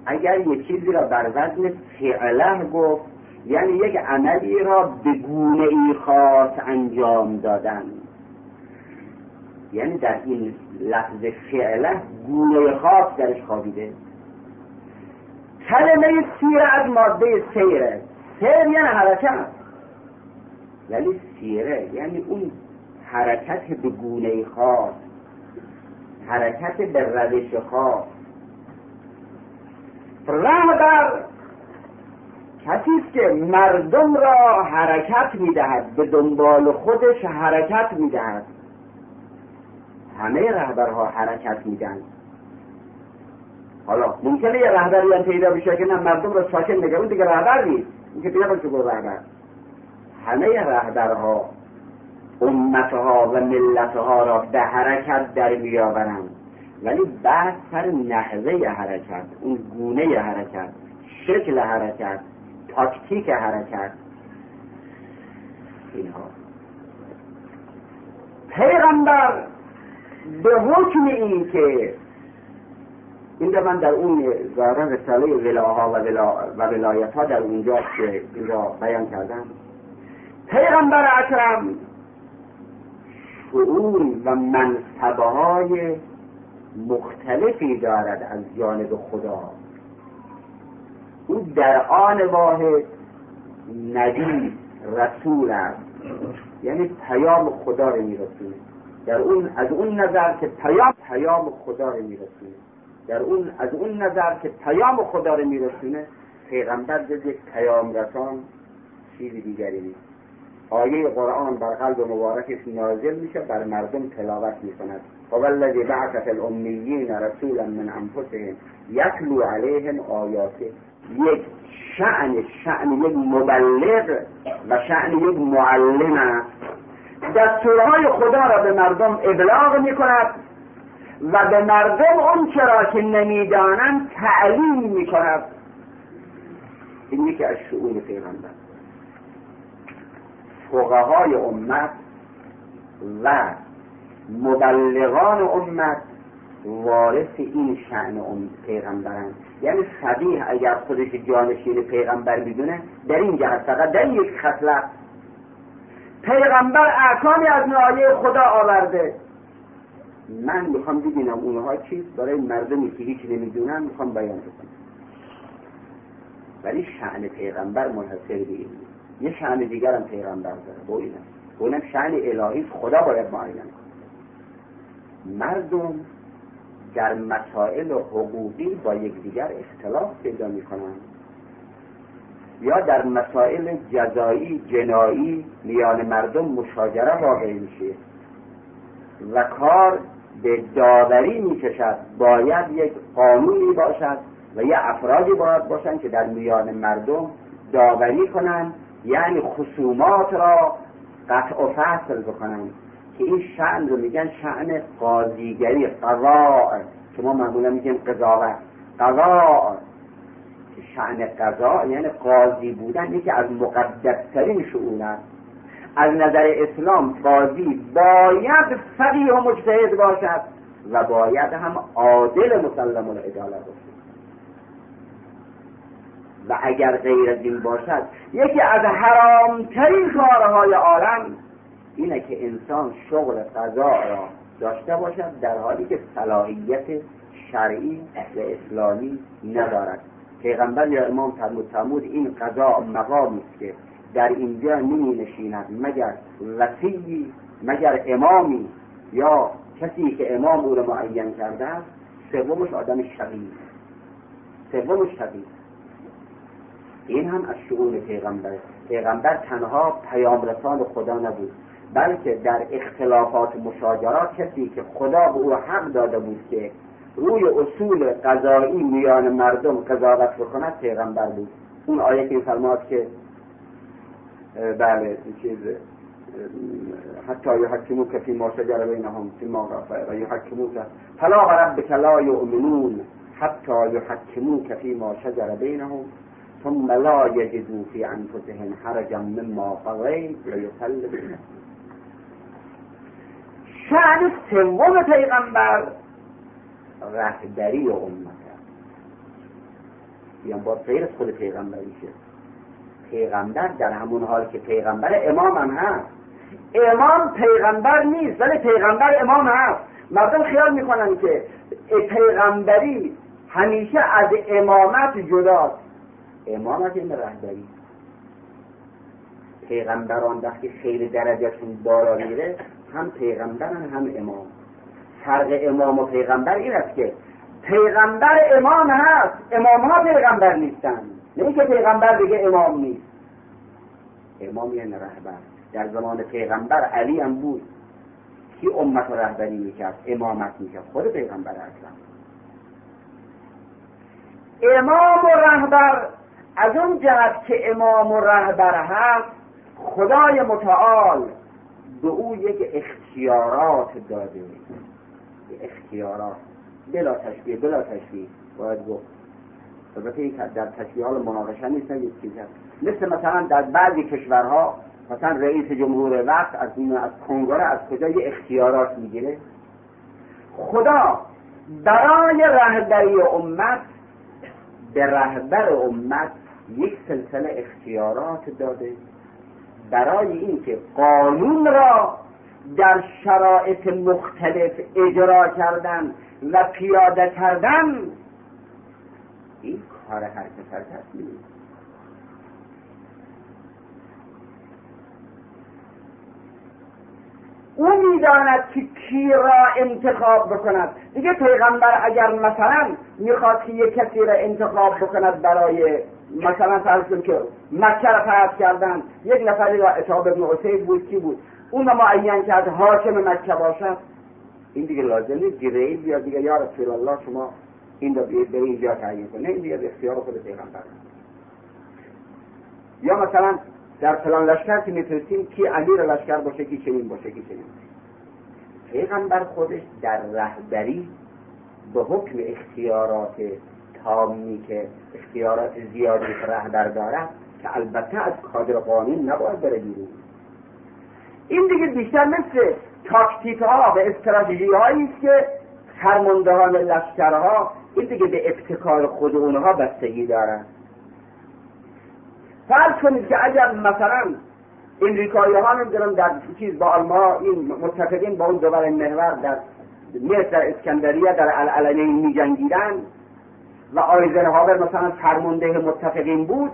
اگر یک چیزی را بر وزن فعله گفت یعنی یک عملی را به گونه ای خاص انجام دادن. یعنی در این لفظ فعله گونه خاص درش خوابیده. کلمه سیره از ماده سیره. سیر یعنی حرکت. ولی سیره یعنی اون حرکت به گونه خاص. حرکت به روش خاص. رهبر کسی است که مردم را حرکت می‌دهد به دنبال خودش حرکت می‌دهد. همه رهبرها حرکت میدن حالا ممکنه یه رهبری پیدا بشه که نه مردم را ساکن نگه دیگه رهبر نیست. این که پیدا بشه رهبر همه رهبرها امتها و ملتها را به حرکت در میآورند ولی بعد سر نحوه حرکت اون گونه حرکت شکل حرکت تاکتیک حرکت. اینها. پیغمبر به حکم این که این من در اون ظاهرا رساله ولاها و, ولا و ولایت ها در اونجا که اینجا بیان کردم پیغمبر اکرم شعور و منصبه های مختلفی دارد از جانب خدا. او در آن واحد نبی رسول است. یعنی پیام خدا رو میرسونه. در اون از اون نظر که پیام پیام خدا رو میرسونه. در اون از اون نظر که پیام خدا رو میرسونه پیغمبر جز یک پیام رسان چیزی دیگری نیست. آیه قرآن بر قلب مبارکش نازل میشه بر مردم تلاوت می‌کند. و الذی بعث فی الامیین رسولا من انفسهم یتلو علیهم آیاته یک شعن شعن یک مبلغ و شعن یک معلم است. دستورهای خدا را به مردم ابلاغ می کند و به مردم اون چرا که نمی‌دانند تعلیم می کند این یکی از شعون پیغمبر. فقهای امت و مبلغان امت وارث این شعن ام یعنی صدیح اگر خودش جانشین پیغمبر می‌دونه در این جهت فقط در یک خصلت پیغمبر احکامی از نایه خدا آورده. من می‌خوام ببینم اونها چیست برای مردمی که هیچ نمی‌دونن می‌خوام بیان بکنم. ولی شعن پیغمبر منحصر به این یه شعن دیگر هم پیغمبر داره با اینم. اونم شعن الهی خدا باید معین کنه. مردم در مسائل حقوقی با یکدیگر اختلاف پیدا می‌کنند. یا در مسائل جزایی جنایی میان مردم مشاجره واقع میشه. و کار به داوری می‌کشد. باید یک قانونی باشد و یه افرادی باید باشند که در میان مردم داوری کنند یعنی خصومات را قطع و فصل بکنند که این شعن رو میگن شعن قاضیگری قضاء. که ما معمولا میگیم قضاوت. قضاء. شعن قضا یعنی قاضی بودن یکی از مقدسترین شعون است. از نظر اسلام قاضی باید فقیه و مجتهد باشد و باید هم عادل مسلم العدالت باشد. و اگر غیر از این باشد یکی از حرامترین کارهای عالم اینه که انسان شغل قضا را داشته باشد در حالی که صلاحیت شرعی و اسلامی ندارد. پیغمبر یا امام فرمود این قضا مقامی است که در اینجا نمی نشیند مگر وسیعی مگر امامی یا کسی که امام او را معین کرده است؟ سومش آدم شقی سومش شقی این هم از شعون پیغمبر. پیغمبر تنها پیام رسان خدا نبود بلکه در اختلافات مشاجرات کسی که خدا به او حق داده بود که روی اصول قضایی میان مردم قضاوت بکند پیغمبر بود. اون آیه که فرماد که بله چیز حتی یحکموک فی ما شجر بینهم فی ما و یحکموک فلا ربک لا یؤمنون حتی یحکموک فی ما شجر بینهم ثم لا یجدوا فی انفسهم حرجا مما قضیت ویسلموا شعن سوم پیغمبر رهبری امت است. بیان با غیر از خود پیغمبر میشه پیغمبر در همون حال که پیغمبر امام هم هست. امام پیغمبر نیست ولی پیغمبر امام هست. مردم خیال می‌کنن که پیغمبری همیشه از امامت جداست. امامت این رهبری. پیغمبران وقتی خیلی درجهشون بالا میره هم پیغمبرن هم امام. فرق امام و پیغمبر این است که پیغمبر امام هست امام ها پیغمبر نیستن. نه که پیغمبر بگه امام نیست. امام یعنی رهبر. در زمان پیغمبر علی هم بود. کی امت رهبری می‌کرد؟ امامت می‌کرد. خود پیغمبر اکرم. امام و رهبر از اون جهت که امام و رهبر هست خدای متعال به او یک اختیارات داده. اختیارات. بلا تشبیه بلا تشبیه. باید گفت البته این در ها مناقشه نیست یک چیز هست. مثل مثلا در بعضی کشورها مثلا رئیس جمهور وقت از این از کنگره از کجا یه اختیارات می‌گیره؟ خدا برای رهبری امت به رهبر امت یک سلسله اختیارات داده. برای اینکه قانون را در شرایط مختلف اجرا کردن و پیاده کردن این کار هر کسر تصمیم او می‌داند که کی را انتخاب بکند. دیگه پیغمبر اگر مثلا می‌خواد که یک کسی را انتخاب بکند برای مثلا فرض که مکه را فتح کردن یک نفری را اتحاب ابن عسید بود کی بود؟ اون را معین کرد حاکم مکه باشد. این دیگه لازم نیست گریل یا دیگه یا رسول الله شما این را به اینجا تعیین کنه. این دیگه اختیار خود پیغمبر. یا مثلا در فلان لشکر که میفرستیم کی امیر لشکر باشه کی چنین باشه کی چنین پیغمبر خودش در رهبری به حکم اختیارات تامی که اختیارات زیادی که رهبر دارد که البته از کادر قانون نباید بره بیرون. این دیگه بیشتر مثل تاکتیک ها و استراتژی هایی است که فرماندهان لشکرها این دیگه به ابتکار خود اونها بستگی دارند فرض کنید که اگر مثلا امریکایی ها نمی‌دونم در چیز با آلمان این متفقین با اون دوباره محور در مصر در اسکندریه در العلنین می جنگیدن و هاور مثلا فرمانده متفقین بود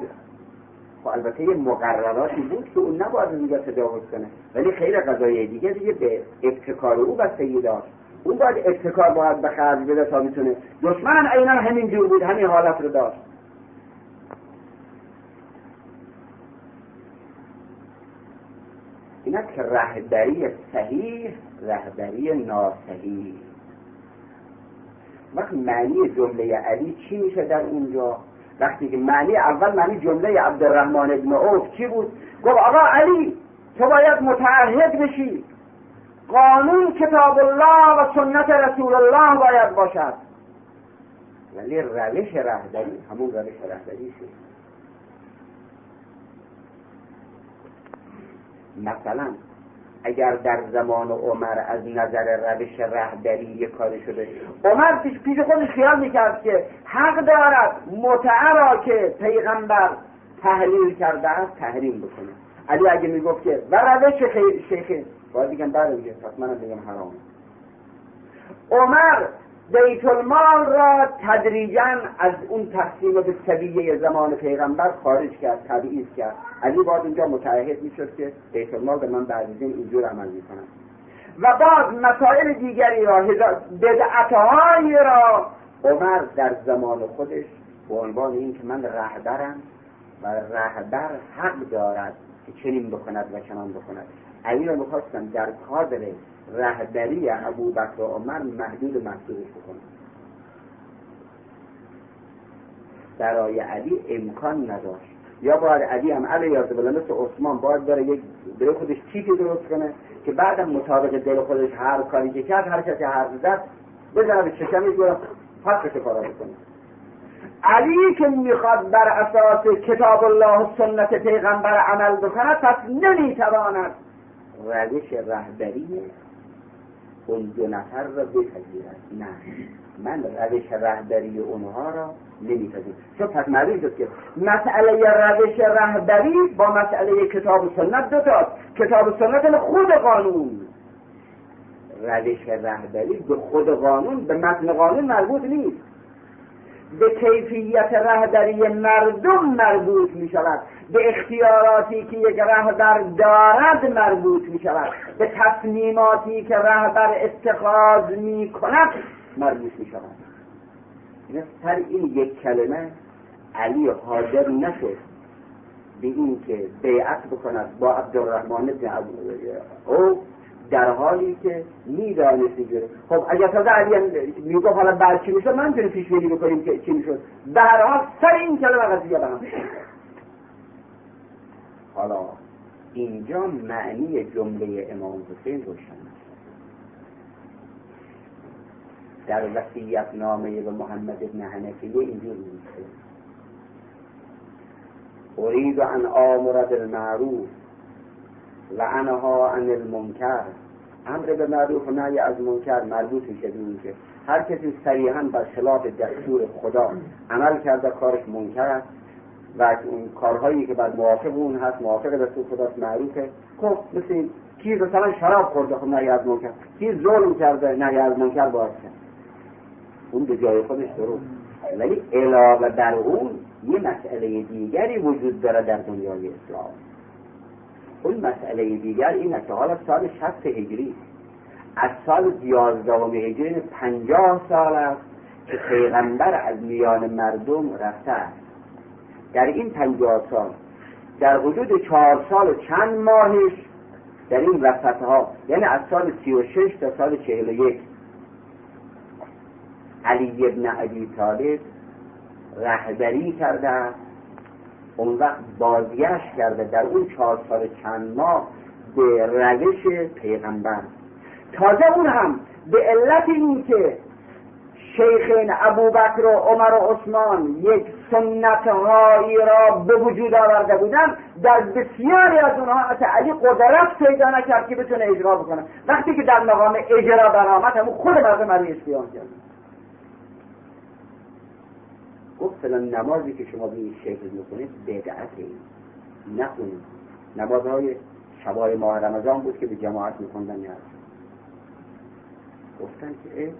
خب البته یه مقرراتی بود که اون نباید اینجا تجاوز کنه. ولی خیلی قضایه دیگه دیگه به ابتکار او بستگی داشت. اون باید ابتکار باید به خرج بده تا می‌تونه دشمن عینا همین جور بود همین حالت رو داشت. اینک رهبری صحیح رهبری ناصحیح وقت معنی جمله علی چی میشه در اینجا وقتی که معنی اول معنی جمله عبدالرحمن ابن عوف چی بود؟ گفت آقا علی تو باید متعهد بشی. قانون کتاب الله و سنت رسول الله باید باشد. ولی روش رهبری همون روش رهبری مثلا اگر در زمان عمر از نظر روش رهبری یک کاری شده عمر پیش پیش خودش خیال می‌کرد که حق دارد متعه را که پیغمبر تحلیل کرده است تحریم بکنه. علی اگه می‌گفت که و روش شیخ باید بگم بله دیگه پس منم بگم حرام. عمر بیت المال را تدریجا از اون تقسیم به زمان پیغمبر خارج کرد تبعیض کرد. علی باید اینجا متعهد می‌شد که بیت المال به من بعد اینجور عمل می‌کنم و بعد مسائل دیگری را بدعتهایی را عمر در زمان خودش به عنوان این که من رهبرم و رهبر حق دارد که چنین بکند و چنان بکند. علی را می‌خواستم در کادر رهبری ابو بکر و عمر محدود محدودش بکنه برای علی امکان نداشت. یا باید علی هم علی یاد مثل عثمان باید بره یک برای خودش تیپی درست کنه که بعدم مطابق دل خودش هر کاری که کرد هر کسی هر زد بزنه به چشمی گویا پس کارا بکنه علی که می‌خواد بر اساس کتاب الله و سنت پیغمبر عمل بکند پس نمی‌تواند روش رهبری اون دو نفر را بپذیرد. نه. من روش رهبری اونها را نمیپذیرم. چون پس معلوم شد که مسئله روش رهبری با مسئله کتاب سنت دو تاست. کتاب سنت خود قانون. روش رهبری به خود قانون به متن قانون مربوط نیست. به کیفیت رهبری مردم مربوط می شود به اختیاراتی که یک رهبر دارد مربوط می شود به تصمیماتی که رهبر اتخاذ می کند مربوط می شود سر این یک کلمه علی حاضر نشد. به این که بیعت بکند با عبدالرحمن ابن او در حالی که می‌دانست دیگه خب اگر تازه علی می‌گفت حالا بعد چی می‌شد من پیش بینی بکنیم که چی می‌شد. به هر حال سر این کلمه قضیه به هم حالا اینجا معنی جمله امام حسین روشن در وسیعت نامه به محمد ابن حنفیه اینجور میشه اريد ان آمر بالمعروف و انها عن المنکر. امر به معروف و نهی از منکر مربوط میشه به که هر کسی صریحا بر خلاف دستور خدا عمل کرده کارش منکر است و اون کارهایی که بر موافق اون هست موافق دستور خداست معروفه. خب مثل کی مثلا شراب خورده خب نهی از منکر. کی ظلم کرده نهی از منکر باید کرد اون به جای خودش درست ولی علاوه بر اون یه مسئله دیگری وجود داره در دنیای اسلام. اون مسئله دیگر اینه که حالا سال 60 هجری از سال 11 هجری پنجاه سال است که پیغمبر از میان مردم رفته است. در این پنجاه سال در حدود چهار سال و چند ماهش در این وسط یعنی از سال 36 تا سال 41 علی ابن عبی طالب رهبری کرده اون وقت بازگشت کرده در اون چهار سال چند ماه به روش پیغمبر. تازه اون هم به علت این که شیخین ابوبکر و عمر و عثمان یک سنت هایی را به وجود آورده بودن در بسیاری از اونها از علی قدرت پیدا نکرد که بتونه اجرا بکنه. وقتی که در مقام اجرا برآمد همون خود مردم علی اسیان کرد. گفت فلان نمازی که شما به این شکل می‌کنید بدعته نخونید. نمازهای شبای ماه رمضان بود که به جماعت میخوندن یا گفتن که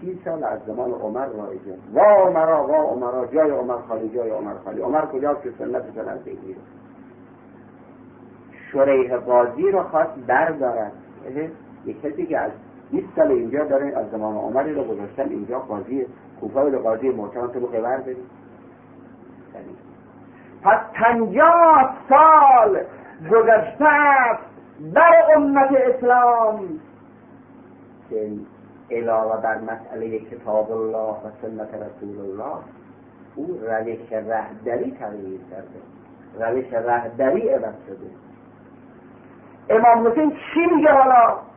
سی سال از زمان عمر رایجه. وا عمرا وا عمرا جای عمر خالی جای عمر خالی. عمر کجا که سنت سنت بگیره؟ شریح قاضی رو خواست بردارد. یک کسی که از 20 سال اینجا داره از زمان عمری رو گذاشتن اینجا قاضی کوفه و قاضی محترم تو خبر داری پس پنجاه سال گذشته بر امت اسلام. که علاوه بر مسئله کتاب الله و سنت رسول الله او روش رهدری تغییر کرده. روش رهدری عوض شده. امام حسین چی میگه حالا؟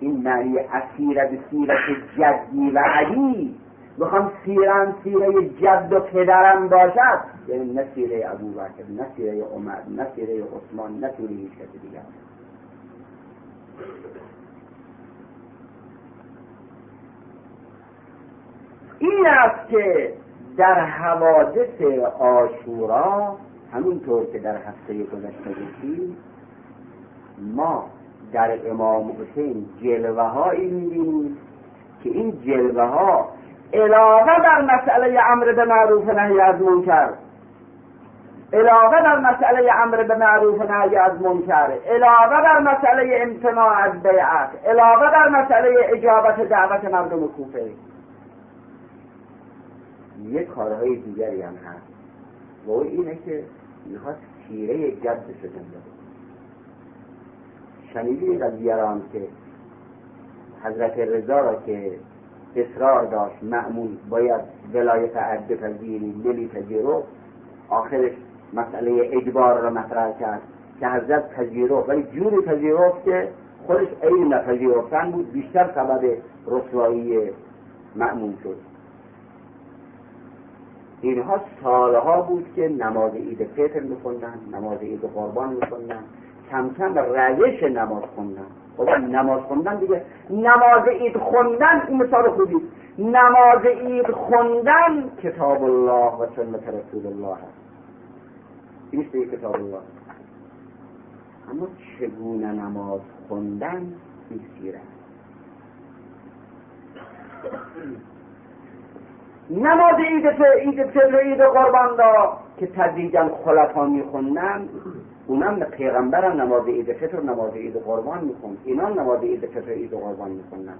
این معنی اسیر به سیرت جدی و علی. بخوام سیرم سیره جد و پدرم باشد. یعنی نه سیره ابو بکر نه سیره عمر نه سیره عثمان نه سیره هیچ کسی دیگر. این است که در حوادث آشورا همونطور که در هفته گذشته گفتیم ما در امام حسین جلوه هایی می‌بینیم که این جلوه ها علاوه در مسئله امر به معروف نهی از منکر علاوه در مسئله امر به معروف نهی از منکر علاوه در مسئله امتناع از بیعت علاوه در مسئله اجابت دعوت مردم کوفه. یه کارهای دیگری هم هست و اینه که می‌خواست تیره جدش زنده شنیدید از دیگران که حضرت رضا را که اصرار داشت معمول باید ولایت عد بپذیری نمیپذیرو آخرش مسئله اجبار را مطرح کرد که حضرت پذیرفت. ولی جوری پذیرفت که خودش عین نپذیرفتن بود بیشتر سبب رسوایی معمول شد. اینها سالها بود که نماز عید فطر میخوندن نماز عید قربان میخوندن. کم کم روش نماز خوندن. خب نماز خوندن دیگه. نماز عید خوندن این مثال خوبی. نماز عید خوندن کتاب الله و سنت رسول الله هست این کتاب الله. اما چگونه نماز خوندن؟ این سیره نماز عید عید عید قربان را که تدریجا خلفا میخوندن اونم پیغمبرم نماز عید فطر نماز عید قربان می‌خوند اینا نماز عید فطر عید قربان میخوندن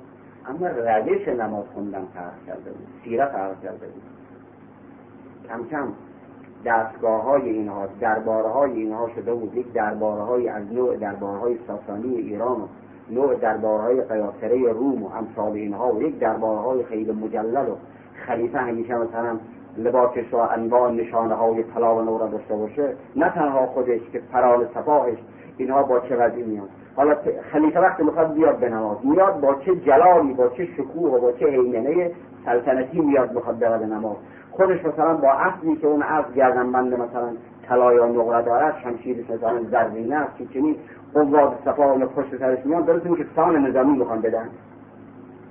اما روش نماز خوندن فرق کرده بود. سیرت فرق کرده بود. کم کم دستگاه های اینها درباره های اینها شده بود. یک درباره های از نوع درباره های ساسانی ایران و نوع درباره های قیاصره روم و امثال اینها و یک درباره های خیلی مجلل و خلیفه همیشه مثلا لباسش و انواع نشانه های طلا و نورا داشته باشه نه تنها خودش که فرال صفاحش اینها با چه وضعی میاد؟ حالا خلیفه وقتی می‌خواد بیاد به نماز میاد با چه جلالی با چه شکوه و با چه حیمنه سلطنتی میاد می‌خواد به نماز؟ خودش مثلا با اصلی که اون اصل گردنبند مثلا طلا یا نقره دارد شمشیرش مثلا زرینه است که چنین قواد صفا و پشت سرش میاد درست که سان نظامی می‌خوان بدن.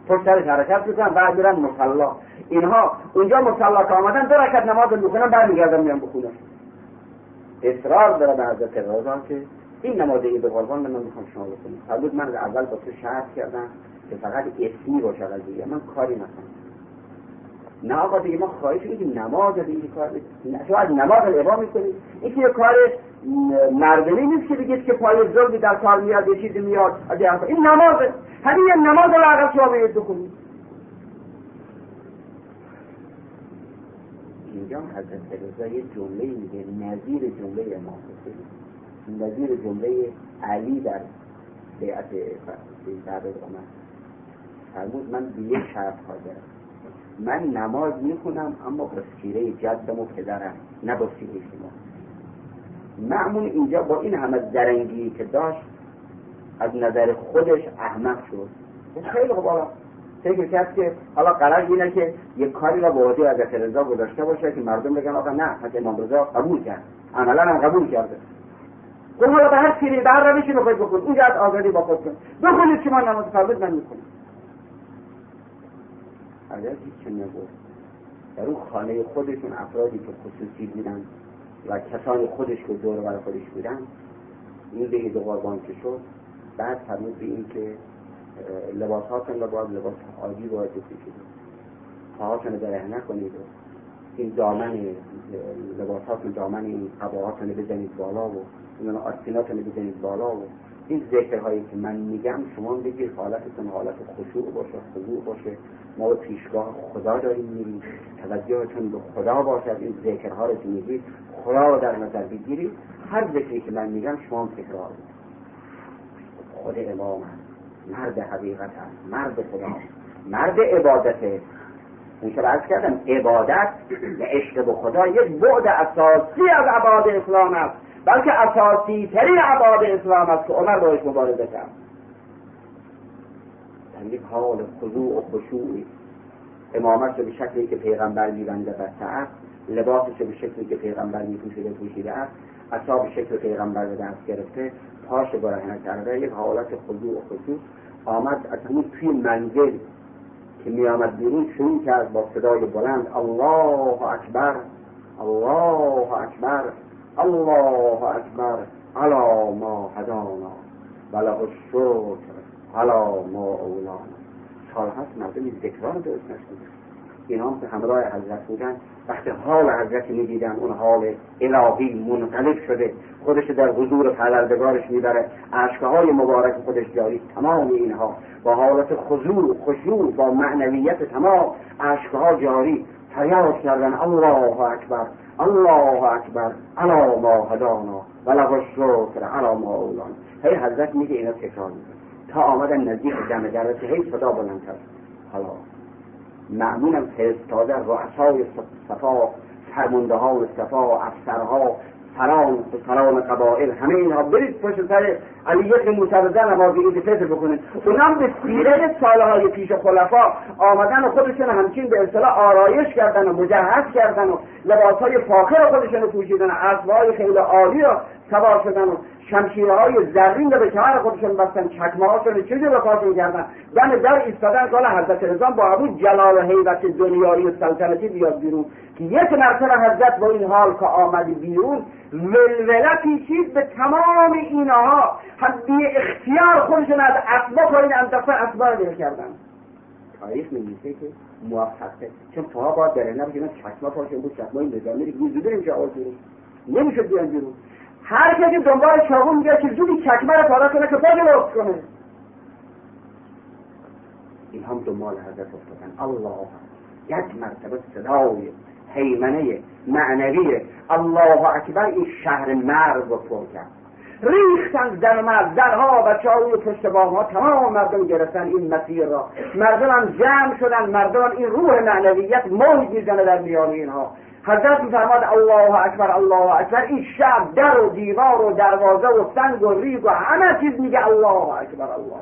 پشت سرش حرکت می‌کنن بعد میرن مصلا. اینها اونجا مصلا که آمدن دو رکعت نماز می‌خونن برمیگردن میان بخونن. اصرار داره به حضرت رضا که این نماز عید قربان من می‌خوام شما بکنیم فرمود من اول با تو شرط کردم که فقط اسمی باشه قضیه من کاری نکنم. نه آقا دیگه ما خواهش میگیم نماز دیگه کار شما از نماز الابا می‌کنید. این که کار مردمی نیست که بگید که پای ظلمی در کار میاد یه چیزی میاد این نمازه. همین یه نماز رو اگر شما بگید بکنید اینجا حضرت رضا یه جمله میگه نظیر جمله امام نظیر جمله علی در بیعت بعد عمر. فرمود من به یک شرط من نماز می‌خونم اما با سیره جدم و پدرم نه با معمون اینجا با این همه درنگی که داشت از نظر خودش احمق شد. خیلی خوب آقا فکر کرد که حالا قرار اینه که یک کاری را به عهده حضرت رضا گذاشته باشه که مردم بگن آقا نه حضرت امام رضا قبول کرد. عملا هم قبول کرده. گفت حالا به هر سیری به هر روشی بخواید بکن اونجا از آزادی با خود کن بخونید که من نماز فرض من می‌کنم اگر هیچ نگفت در اون خانه خودشون افرادی که خصوصی بودن و کسان خودش که دور بر خودش بودن این به دو قربان که شد بعد فرمود به این که لباساتون رو باید لباس عادی باید بپوشید پاهاتون رو بره نکنید. این دامن لباساتون دامن این قباهاتون رو بزنید بالا و این آستیناتون رو بزنید بالا و این ذکرهایی که من میگم شما بگید حالتتون حالت خشوع باشه خضوع باشه. ما به پیشگاه خدا داریم میریم. توجهتون به خدا باشد. این ذکرها رو که میگید خدا رو در نظر بگیرید. هر ذکری که من میگم شما تکرار خود امام مرد حقیقت هست. مرد خدا مرد عبادته این که کردم عبادت و عشق به خدا یک بعد اساسی از عباد اسلام است. بلکه اساسی ترین عباد اسلام است که عمر باش مبارزه کرد. در یک حال خضوع و خشوعی امامت رو به شکلی که پیغمبر میبنده بسته لباسش به شکلی که پیغمبر میپوشیده پوشیده است اصاب شکل پیغمبر به دست گرفته پاش برهنه کرده یک حالت خضوع و خشوع آمد از همون توی منزل که می آمد بیرون شروع کرد با صدای بلند الله اکبر الله اکبر الله اکبر علا ما هدانا وله الشکر. علا ما اولانا هست مردم این ذکران درست نشده اینا که همراه حضرت بودن. وقتی حال حضرت می‌دیدن اون حال الهی منقلب شده. خودش در حضور پروردگارش می‌بره. اشکهای مبارک خودش جاری. تمام اینها با حالت خضوع خشوع با معنویت تمام اشکها جاری. فریاد کردن. الله اکبر الله اکبر. علا ما هدانا و الشکر علا ما هی حضرت میگه اینا تکرار می‌کنه آمدن نزدیک جمع جلسه هی صدا بلند کرد. حالا معمونم فرستاده رؤسای صفا فرماندهان صفا افسرها سران سران قبائل همه اینها برید پشت سر علی یک موسوزه نماز عید فطر بکنید. اونم به سیره سالهای پیش خلفا آمدن و خودشون همچین به اصطلاح آرایش کردن و مجهز کردن و لباسهای فاخر خودشون پوشیدن. اسبهای خیلی عالی را سوار شدن و شمشیره های زرین رو به کمر خودشون بستن چکمه هاشون چیزی رو کارشون کردن دم در ایستادن کال حضرت رضا با ابو جلال و حیبت دنیایی و سلطنتی بیاد بیرون. که یک مرتبه حضرت با این حال که آمد بیرون ولوله پیچید به تمام اینها هم بی اختیار خودشون از اسبا پایین انداختن اسبا رو کردن. تاریخ میگیسه که موفقه. چون پاها باید در نبود چکمه پاشون بود چکمه نظامی دیگه زوده نمیشه بیان بیرون. هر کسی دنبال چاقو میگه که زودی چکمه رو پاره کنه که باز کنه. این هم دنبال حضرت افتادن. الله. یک مرتبه صدای حیمنه معنوی. الله اکبر این شهر مرد رو پر کرد. ریختن در مرد درها بچه های پشت ها تمام مردم گرفتن این مسیر را. مردم جمع شدن. مردم این روح معنویت موج می‌زنه در میان اینها. حضرت میفرماد الله اکبر الله اکبر. این شب در و دیوار و دروازه و سنگ و ریگ و همه چیز میگه الله اکبر الله.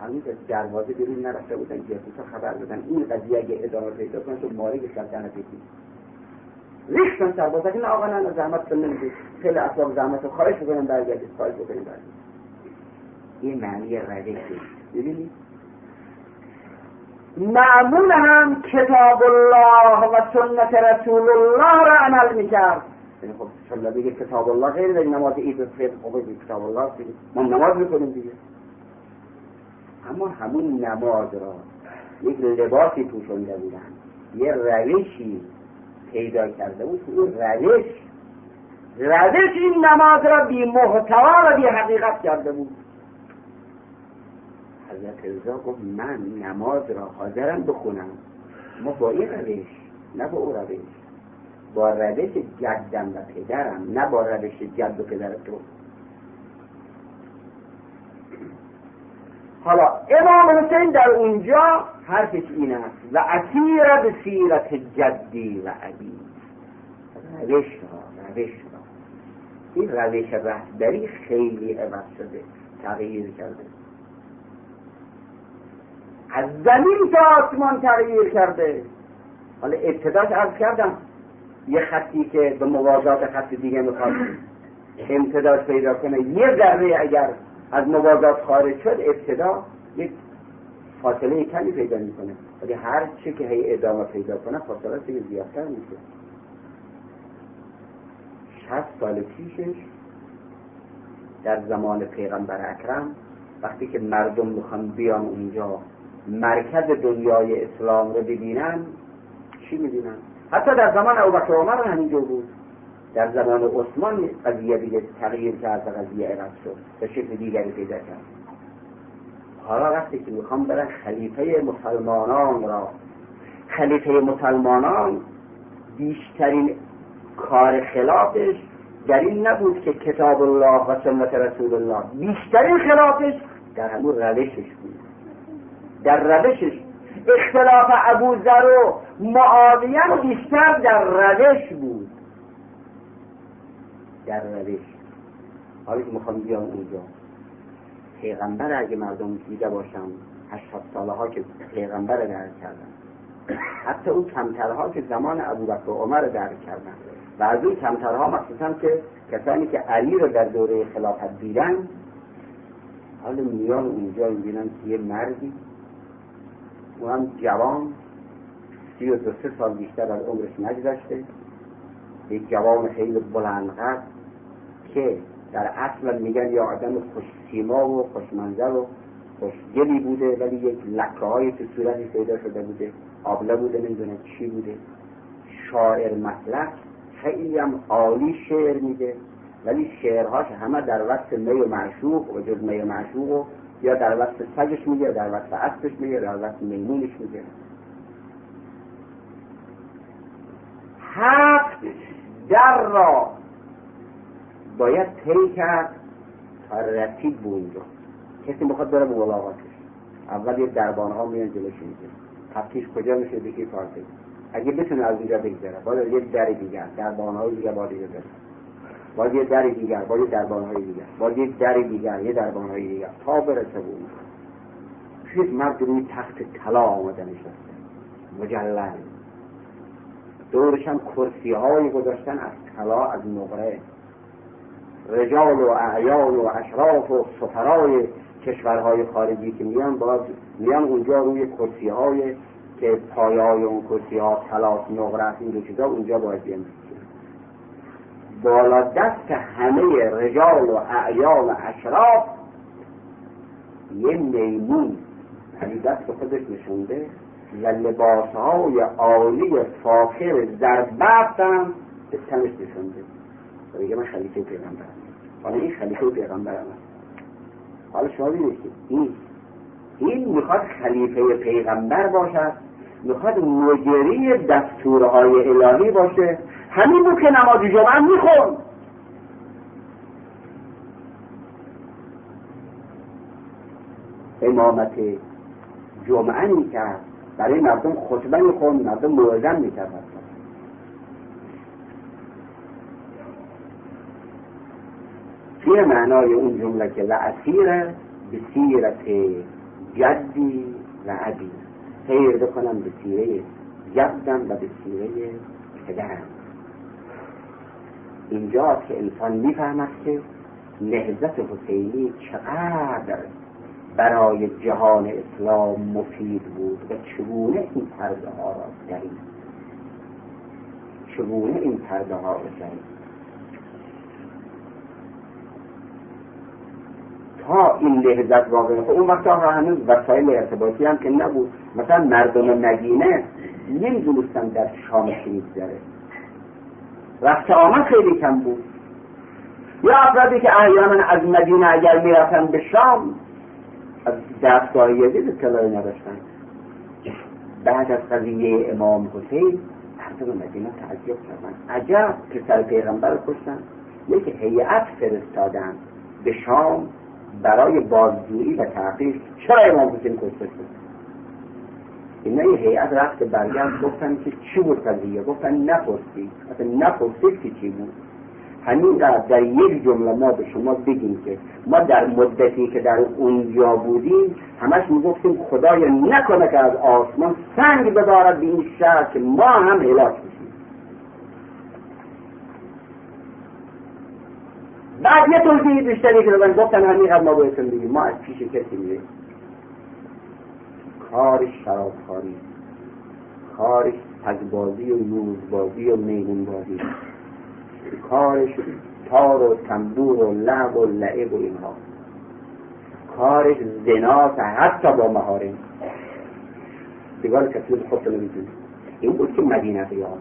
همین دروازه بیرون نرفته بودن جاسوسا خبر دادن این قضیه اگه ادامه پیدا کنه تو ماری شدن پیتی ریختن سربازا که نه آقا نه زحمت کن نمی‌دید خیلی اسباب زحمت رو خواهش بکنم برگردید خواهش بکنیم برگردید. این معنی رده ببینید معمول هم کتاب الله و سنت رسول الله را عمل می‌کرد. یعنی خب شما بگه کتاب الله غیر در نماز عید فطر خب کتاب الله دیگه. ما نماز می‌کنیم دیگه. اما همون نماز را یک لباسی پوشنده بودن. یه روشی پیدا کرده بود. اون روش روش این نماز را بی محتوا و بی حقیقت کرده بود. حضرت رضا گفت من نماز را حاضرم بخونم. ما با این روش نه با او روش. با روش جدم و پدرم نه با روش جد و پدر تو. حالا امام حسین در اونجا حرفش این است. و اثیر به سیرت جدی و عبی روش را روش را. این روش رهبری خیلی عوض شده تغییر کرده. از زمین تا آسمان تغییر کرده. حالا ابتداش عرض کردم یه خطی که به موازات خط دیگه می‌خواد امتداد پیدا کنه. یه ذره اگر از موازات خارج شد ابتدا یک فاصله کمی پیدا می‌کنه. ولی هر چه که هی ادامه پیدا کنه فاصله دیگه زیادتر میشه. شست سال پیشش در زمان پیغمبر اکرم وقتی که مردم می‌خوان بیان اونجا مرکز دنیای اسلام رو ببینن چی می‌بینن حتی در زمان ابوبکر عمر همینجور بود. در زمان عثمان قضیه دیگه تغییر کرد و قضیه عوض شد. به شکل دیگری پیدا کرد. حالا وقتی که می‌خوام برن خلیفه مسلمانان را خلیفه مسلمانان بیشترین کار خلافش در این نبود که کتاب الله و سنت رسول الله. بیشترین خلافش در همون روشش بود. در روشش. اختلاف ابو ذر و معاویه بیشتر در روش بود. در روش. حالا که می‌خوام بیام اونجا پیغمبر اگه مردم دیده باشم هشتاد ساله ها که پیغمبر درک کردن. حتی اون کمترها که زمان ابوبکر و عمر درک کردن. و از اون کمترها مخصوصا که کسانی که علی رو در دوره خلافت دیدن حالا میان اونجا می‌بینن که یه مردی او هم جوان سی و دو سه سال بیشتر از عمرش نگذشته. یک جوان خیلی بلندقد که در اصل میگن یه آدم خوش سیما و خوش منظر و خوشگلی بوده ولی یک لکه های تو صورتی پیدا شده بوده آبله بوده نمی‌دونه چی بوده. شاعر مطلق خیلی هم عالی شعر میده ولی شعرهاش همه در وقت می و معشوق و جز می و معشوق یا در وقت سگش میگه در وقت اسبش میگه در وقت میمونش میگه. هفت در را باید طی کرد تا رسید به اونجا. کسی می‌خواد بره به ملاقاتش. اول یه دربان ها میان جلوش میگه تفتیش کجا میشه؟ بکی کارته اگه بتونه از اونجا بگذره. باید یه در دیگر دربان های دیگر باید بره باید یه در دیگر باید یه دربان های دیگر باید یه در دیگر یه دربان های دیگر. تا برسه به اونجا یک مرد روی تخت طلا آمده نشسته مجلل. دورش هم کرسی های گذاشتن از طلا از نقره. رجال و اعیان و اشراف و سفرای کشورهای خارجی که میان باز میان اونجا روی کرسی های که پایای اون کرسی ها تلاس نقره این دو چیزا اونجا باید بیان. بالا دست همه رجال و اعیان و اشراف یه میمون یعنی دست خودش نشونده و لباس های عالی فاخر زربفت هم به تنش نشونده. و بگه من خلیفه پیغمبرم. حالا این خلیفه پیغمبرم حالا شما ببینید که این این می‌خواد خلیفه پیغمبر باشد می‌خواد مجری دستورهای الهی باشه همین بود که نماز جمعه میخون امامت جمعه می‌کرد. برای مردم خطبه میخون مردم موعظه می‌کرد چیه معنای اون جمله که لعصیر به سیرت جدی و عبی سیر بکنم به سیره جدم و به سیره پدرم. اینجا که انسان می‌فهمد که نهزت حسینی چقدر برای جهان اسلام مفید بود و چگونه این پرده ها را درید. چگونه این پرده ها را درید. تا این لحظت واقع خب اون وقت هنوز وسایل ارتباطی هم که نبود. مثلا مردم مدینه نمی‌دونستن در شام چی میگذره رفت آمد خیلی کم بود. یا افرادی که احیانا از مدینه اگر می‌رفتن به شام از دستگاه یزید اطلاعی نداشتن. بعد از قضیه امام حسین مردم مدینه تعجب کردن. عجب پسر پیغمبر کشتن. یک هیئت فرستادن به شام برای بازجویی و تحقیق. چرا امام حسین کشته شد؟ اینا یه هیئت رفت برگشت گفتن که چی بود قضیه گفتن نپرسید اصلا نپرسید که چی بود؟ همین در یک جمله ما به شما بگیم که ما در مدتی که در اونجا بودیم همش می‌گفتیم خدایا نکنه که از آسمان سنگ بدارد به این شهر که ما هم هلاک بشیم. بعد یه توضیح بیشتری که دادن گفتن همین ما بایستم بگیم ما از پیش کسی میریم. کارش شرابخواری کارش پگبازی و یوزبازی و میمونبازی کارش تار و تنبور و لعب و لعب و اینها. کارش زناس حتی با مهارم. دیگار کسی خود نمی‌تونی این بود که مدینه قیام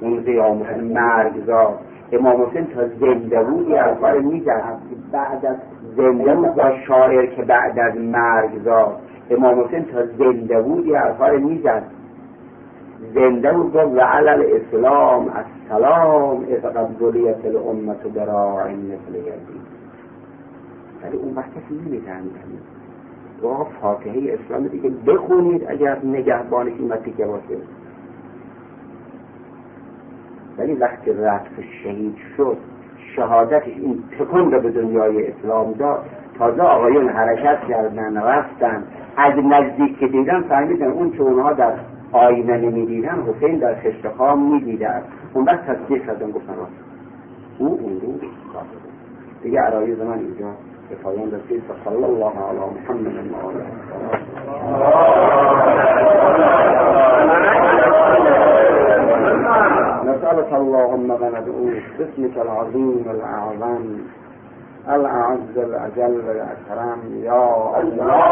اون قیام مرگزار. امام حسین تا زنده بود یه افکار بعد از زنده بود با شاعر که بعد از مرگزار. امام حسین تا زنده بود یه افکار می‌زد. زنده بود گفت و علل اسلام السلام از قبولیت الامت براع مثل یزید. ولی اون وقت کسی نمی‌فهمید. گفت فاتحه اسلام دیگه بخونید اگر نگهبانش این که باشه. ولی وقتی رفت شهید شد شهادتش این تکون رو به دنیای اسلام داد. تازه آقایون حرکت کردن رفتن. از نزدیک که دیدن فهمیدن اون که اونها در آینه نمی‌دیدن حسین در خشت خام می‌دیدن. اون وقت تصدیق کردن گفتن او اون رو دیگه عرایز من اینجا به پایان رسید. صلی الله علی محمد و نسألك اللهم وندعوك باسمك العظيم الأعظم. الأعز الأجل الأكرم يا الله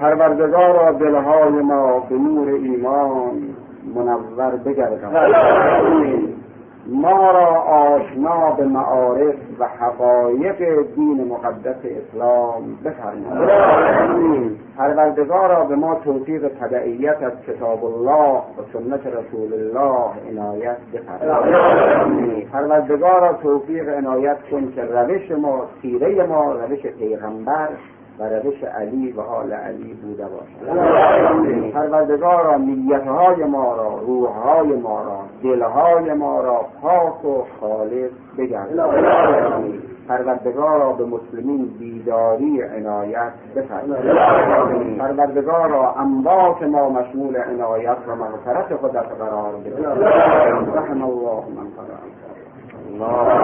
پروردگار دلهای ما به نور ایمان منور بگردان. ما را آشنا به معارف و حقایق دین مقدس اسلام بفرمایید. پروردگارا به ما توفیق تبعیت از کتاب الله و سنت رسول الله عنایت بفرمایید. پروردگارا توفیق عنایت کن که روش ما سیره ما روش پیغمبر و روش علی و حال علی بوده باشد. پروردگارا نیتهای ما را روحهای ما را دلهای ما را پاک و خالص بگرد پروردگارا به مسلمین بیداری عنایت بفرمایید. پروردگارا اموات ما مشمول عنایت و مغفرت خودت قرار بده رحم الله من قرار الله.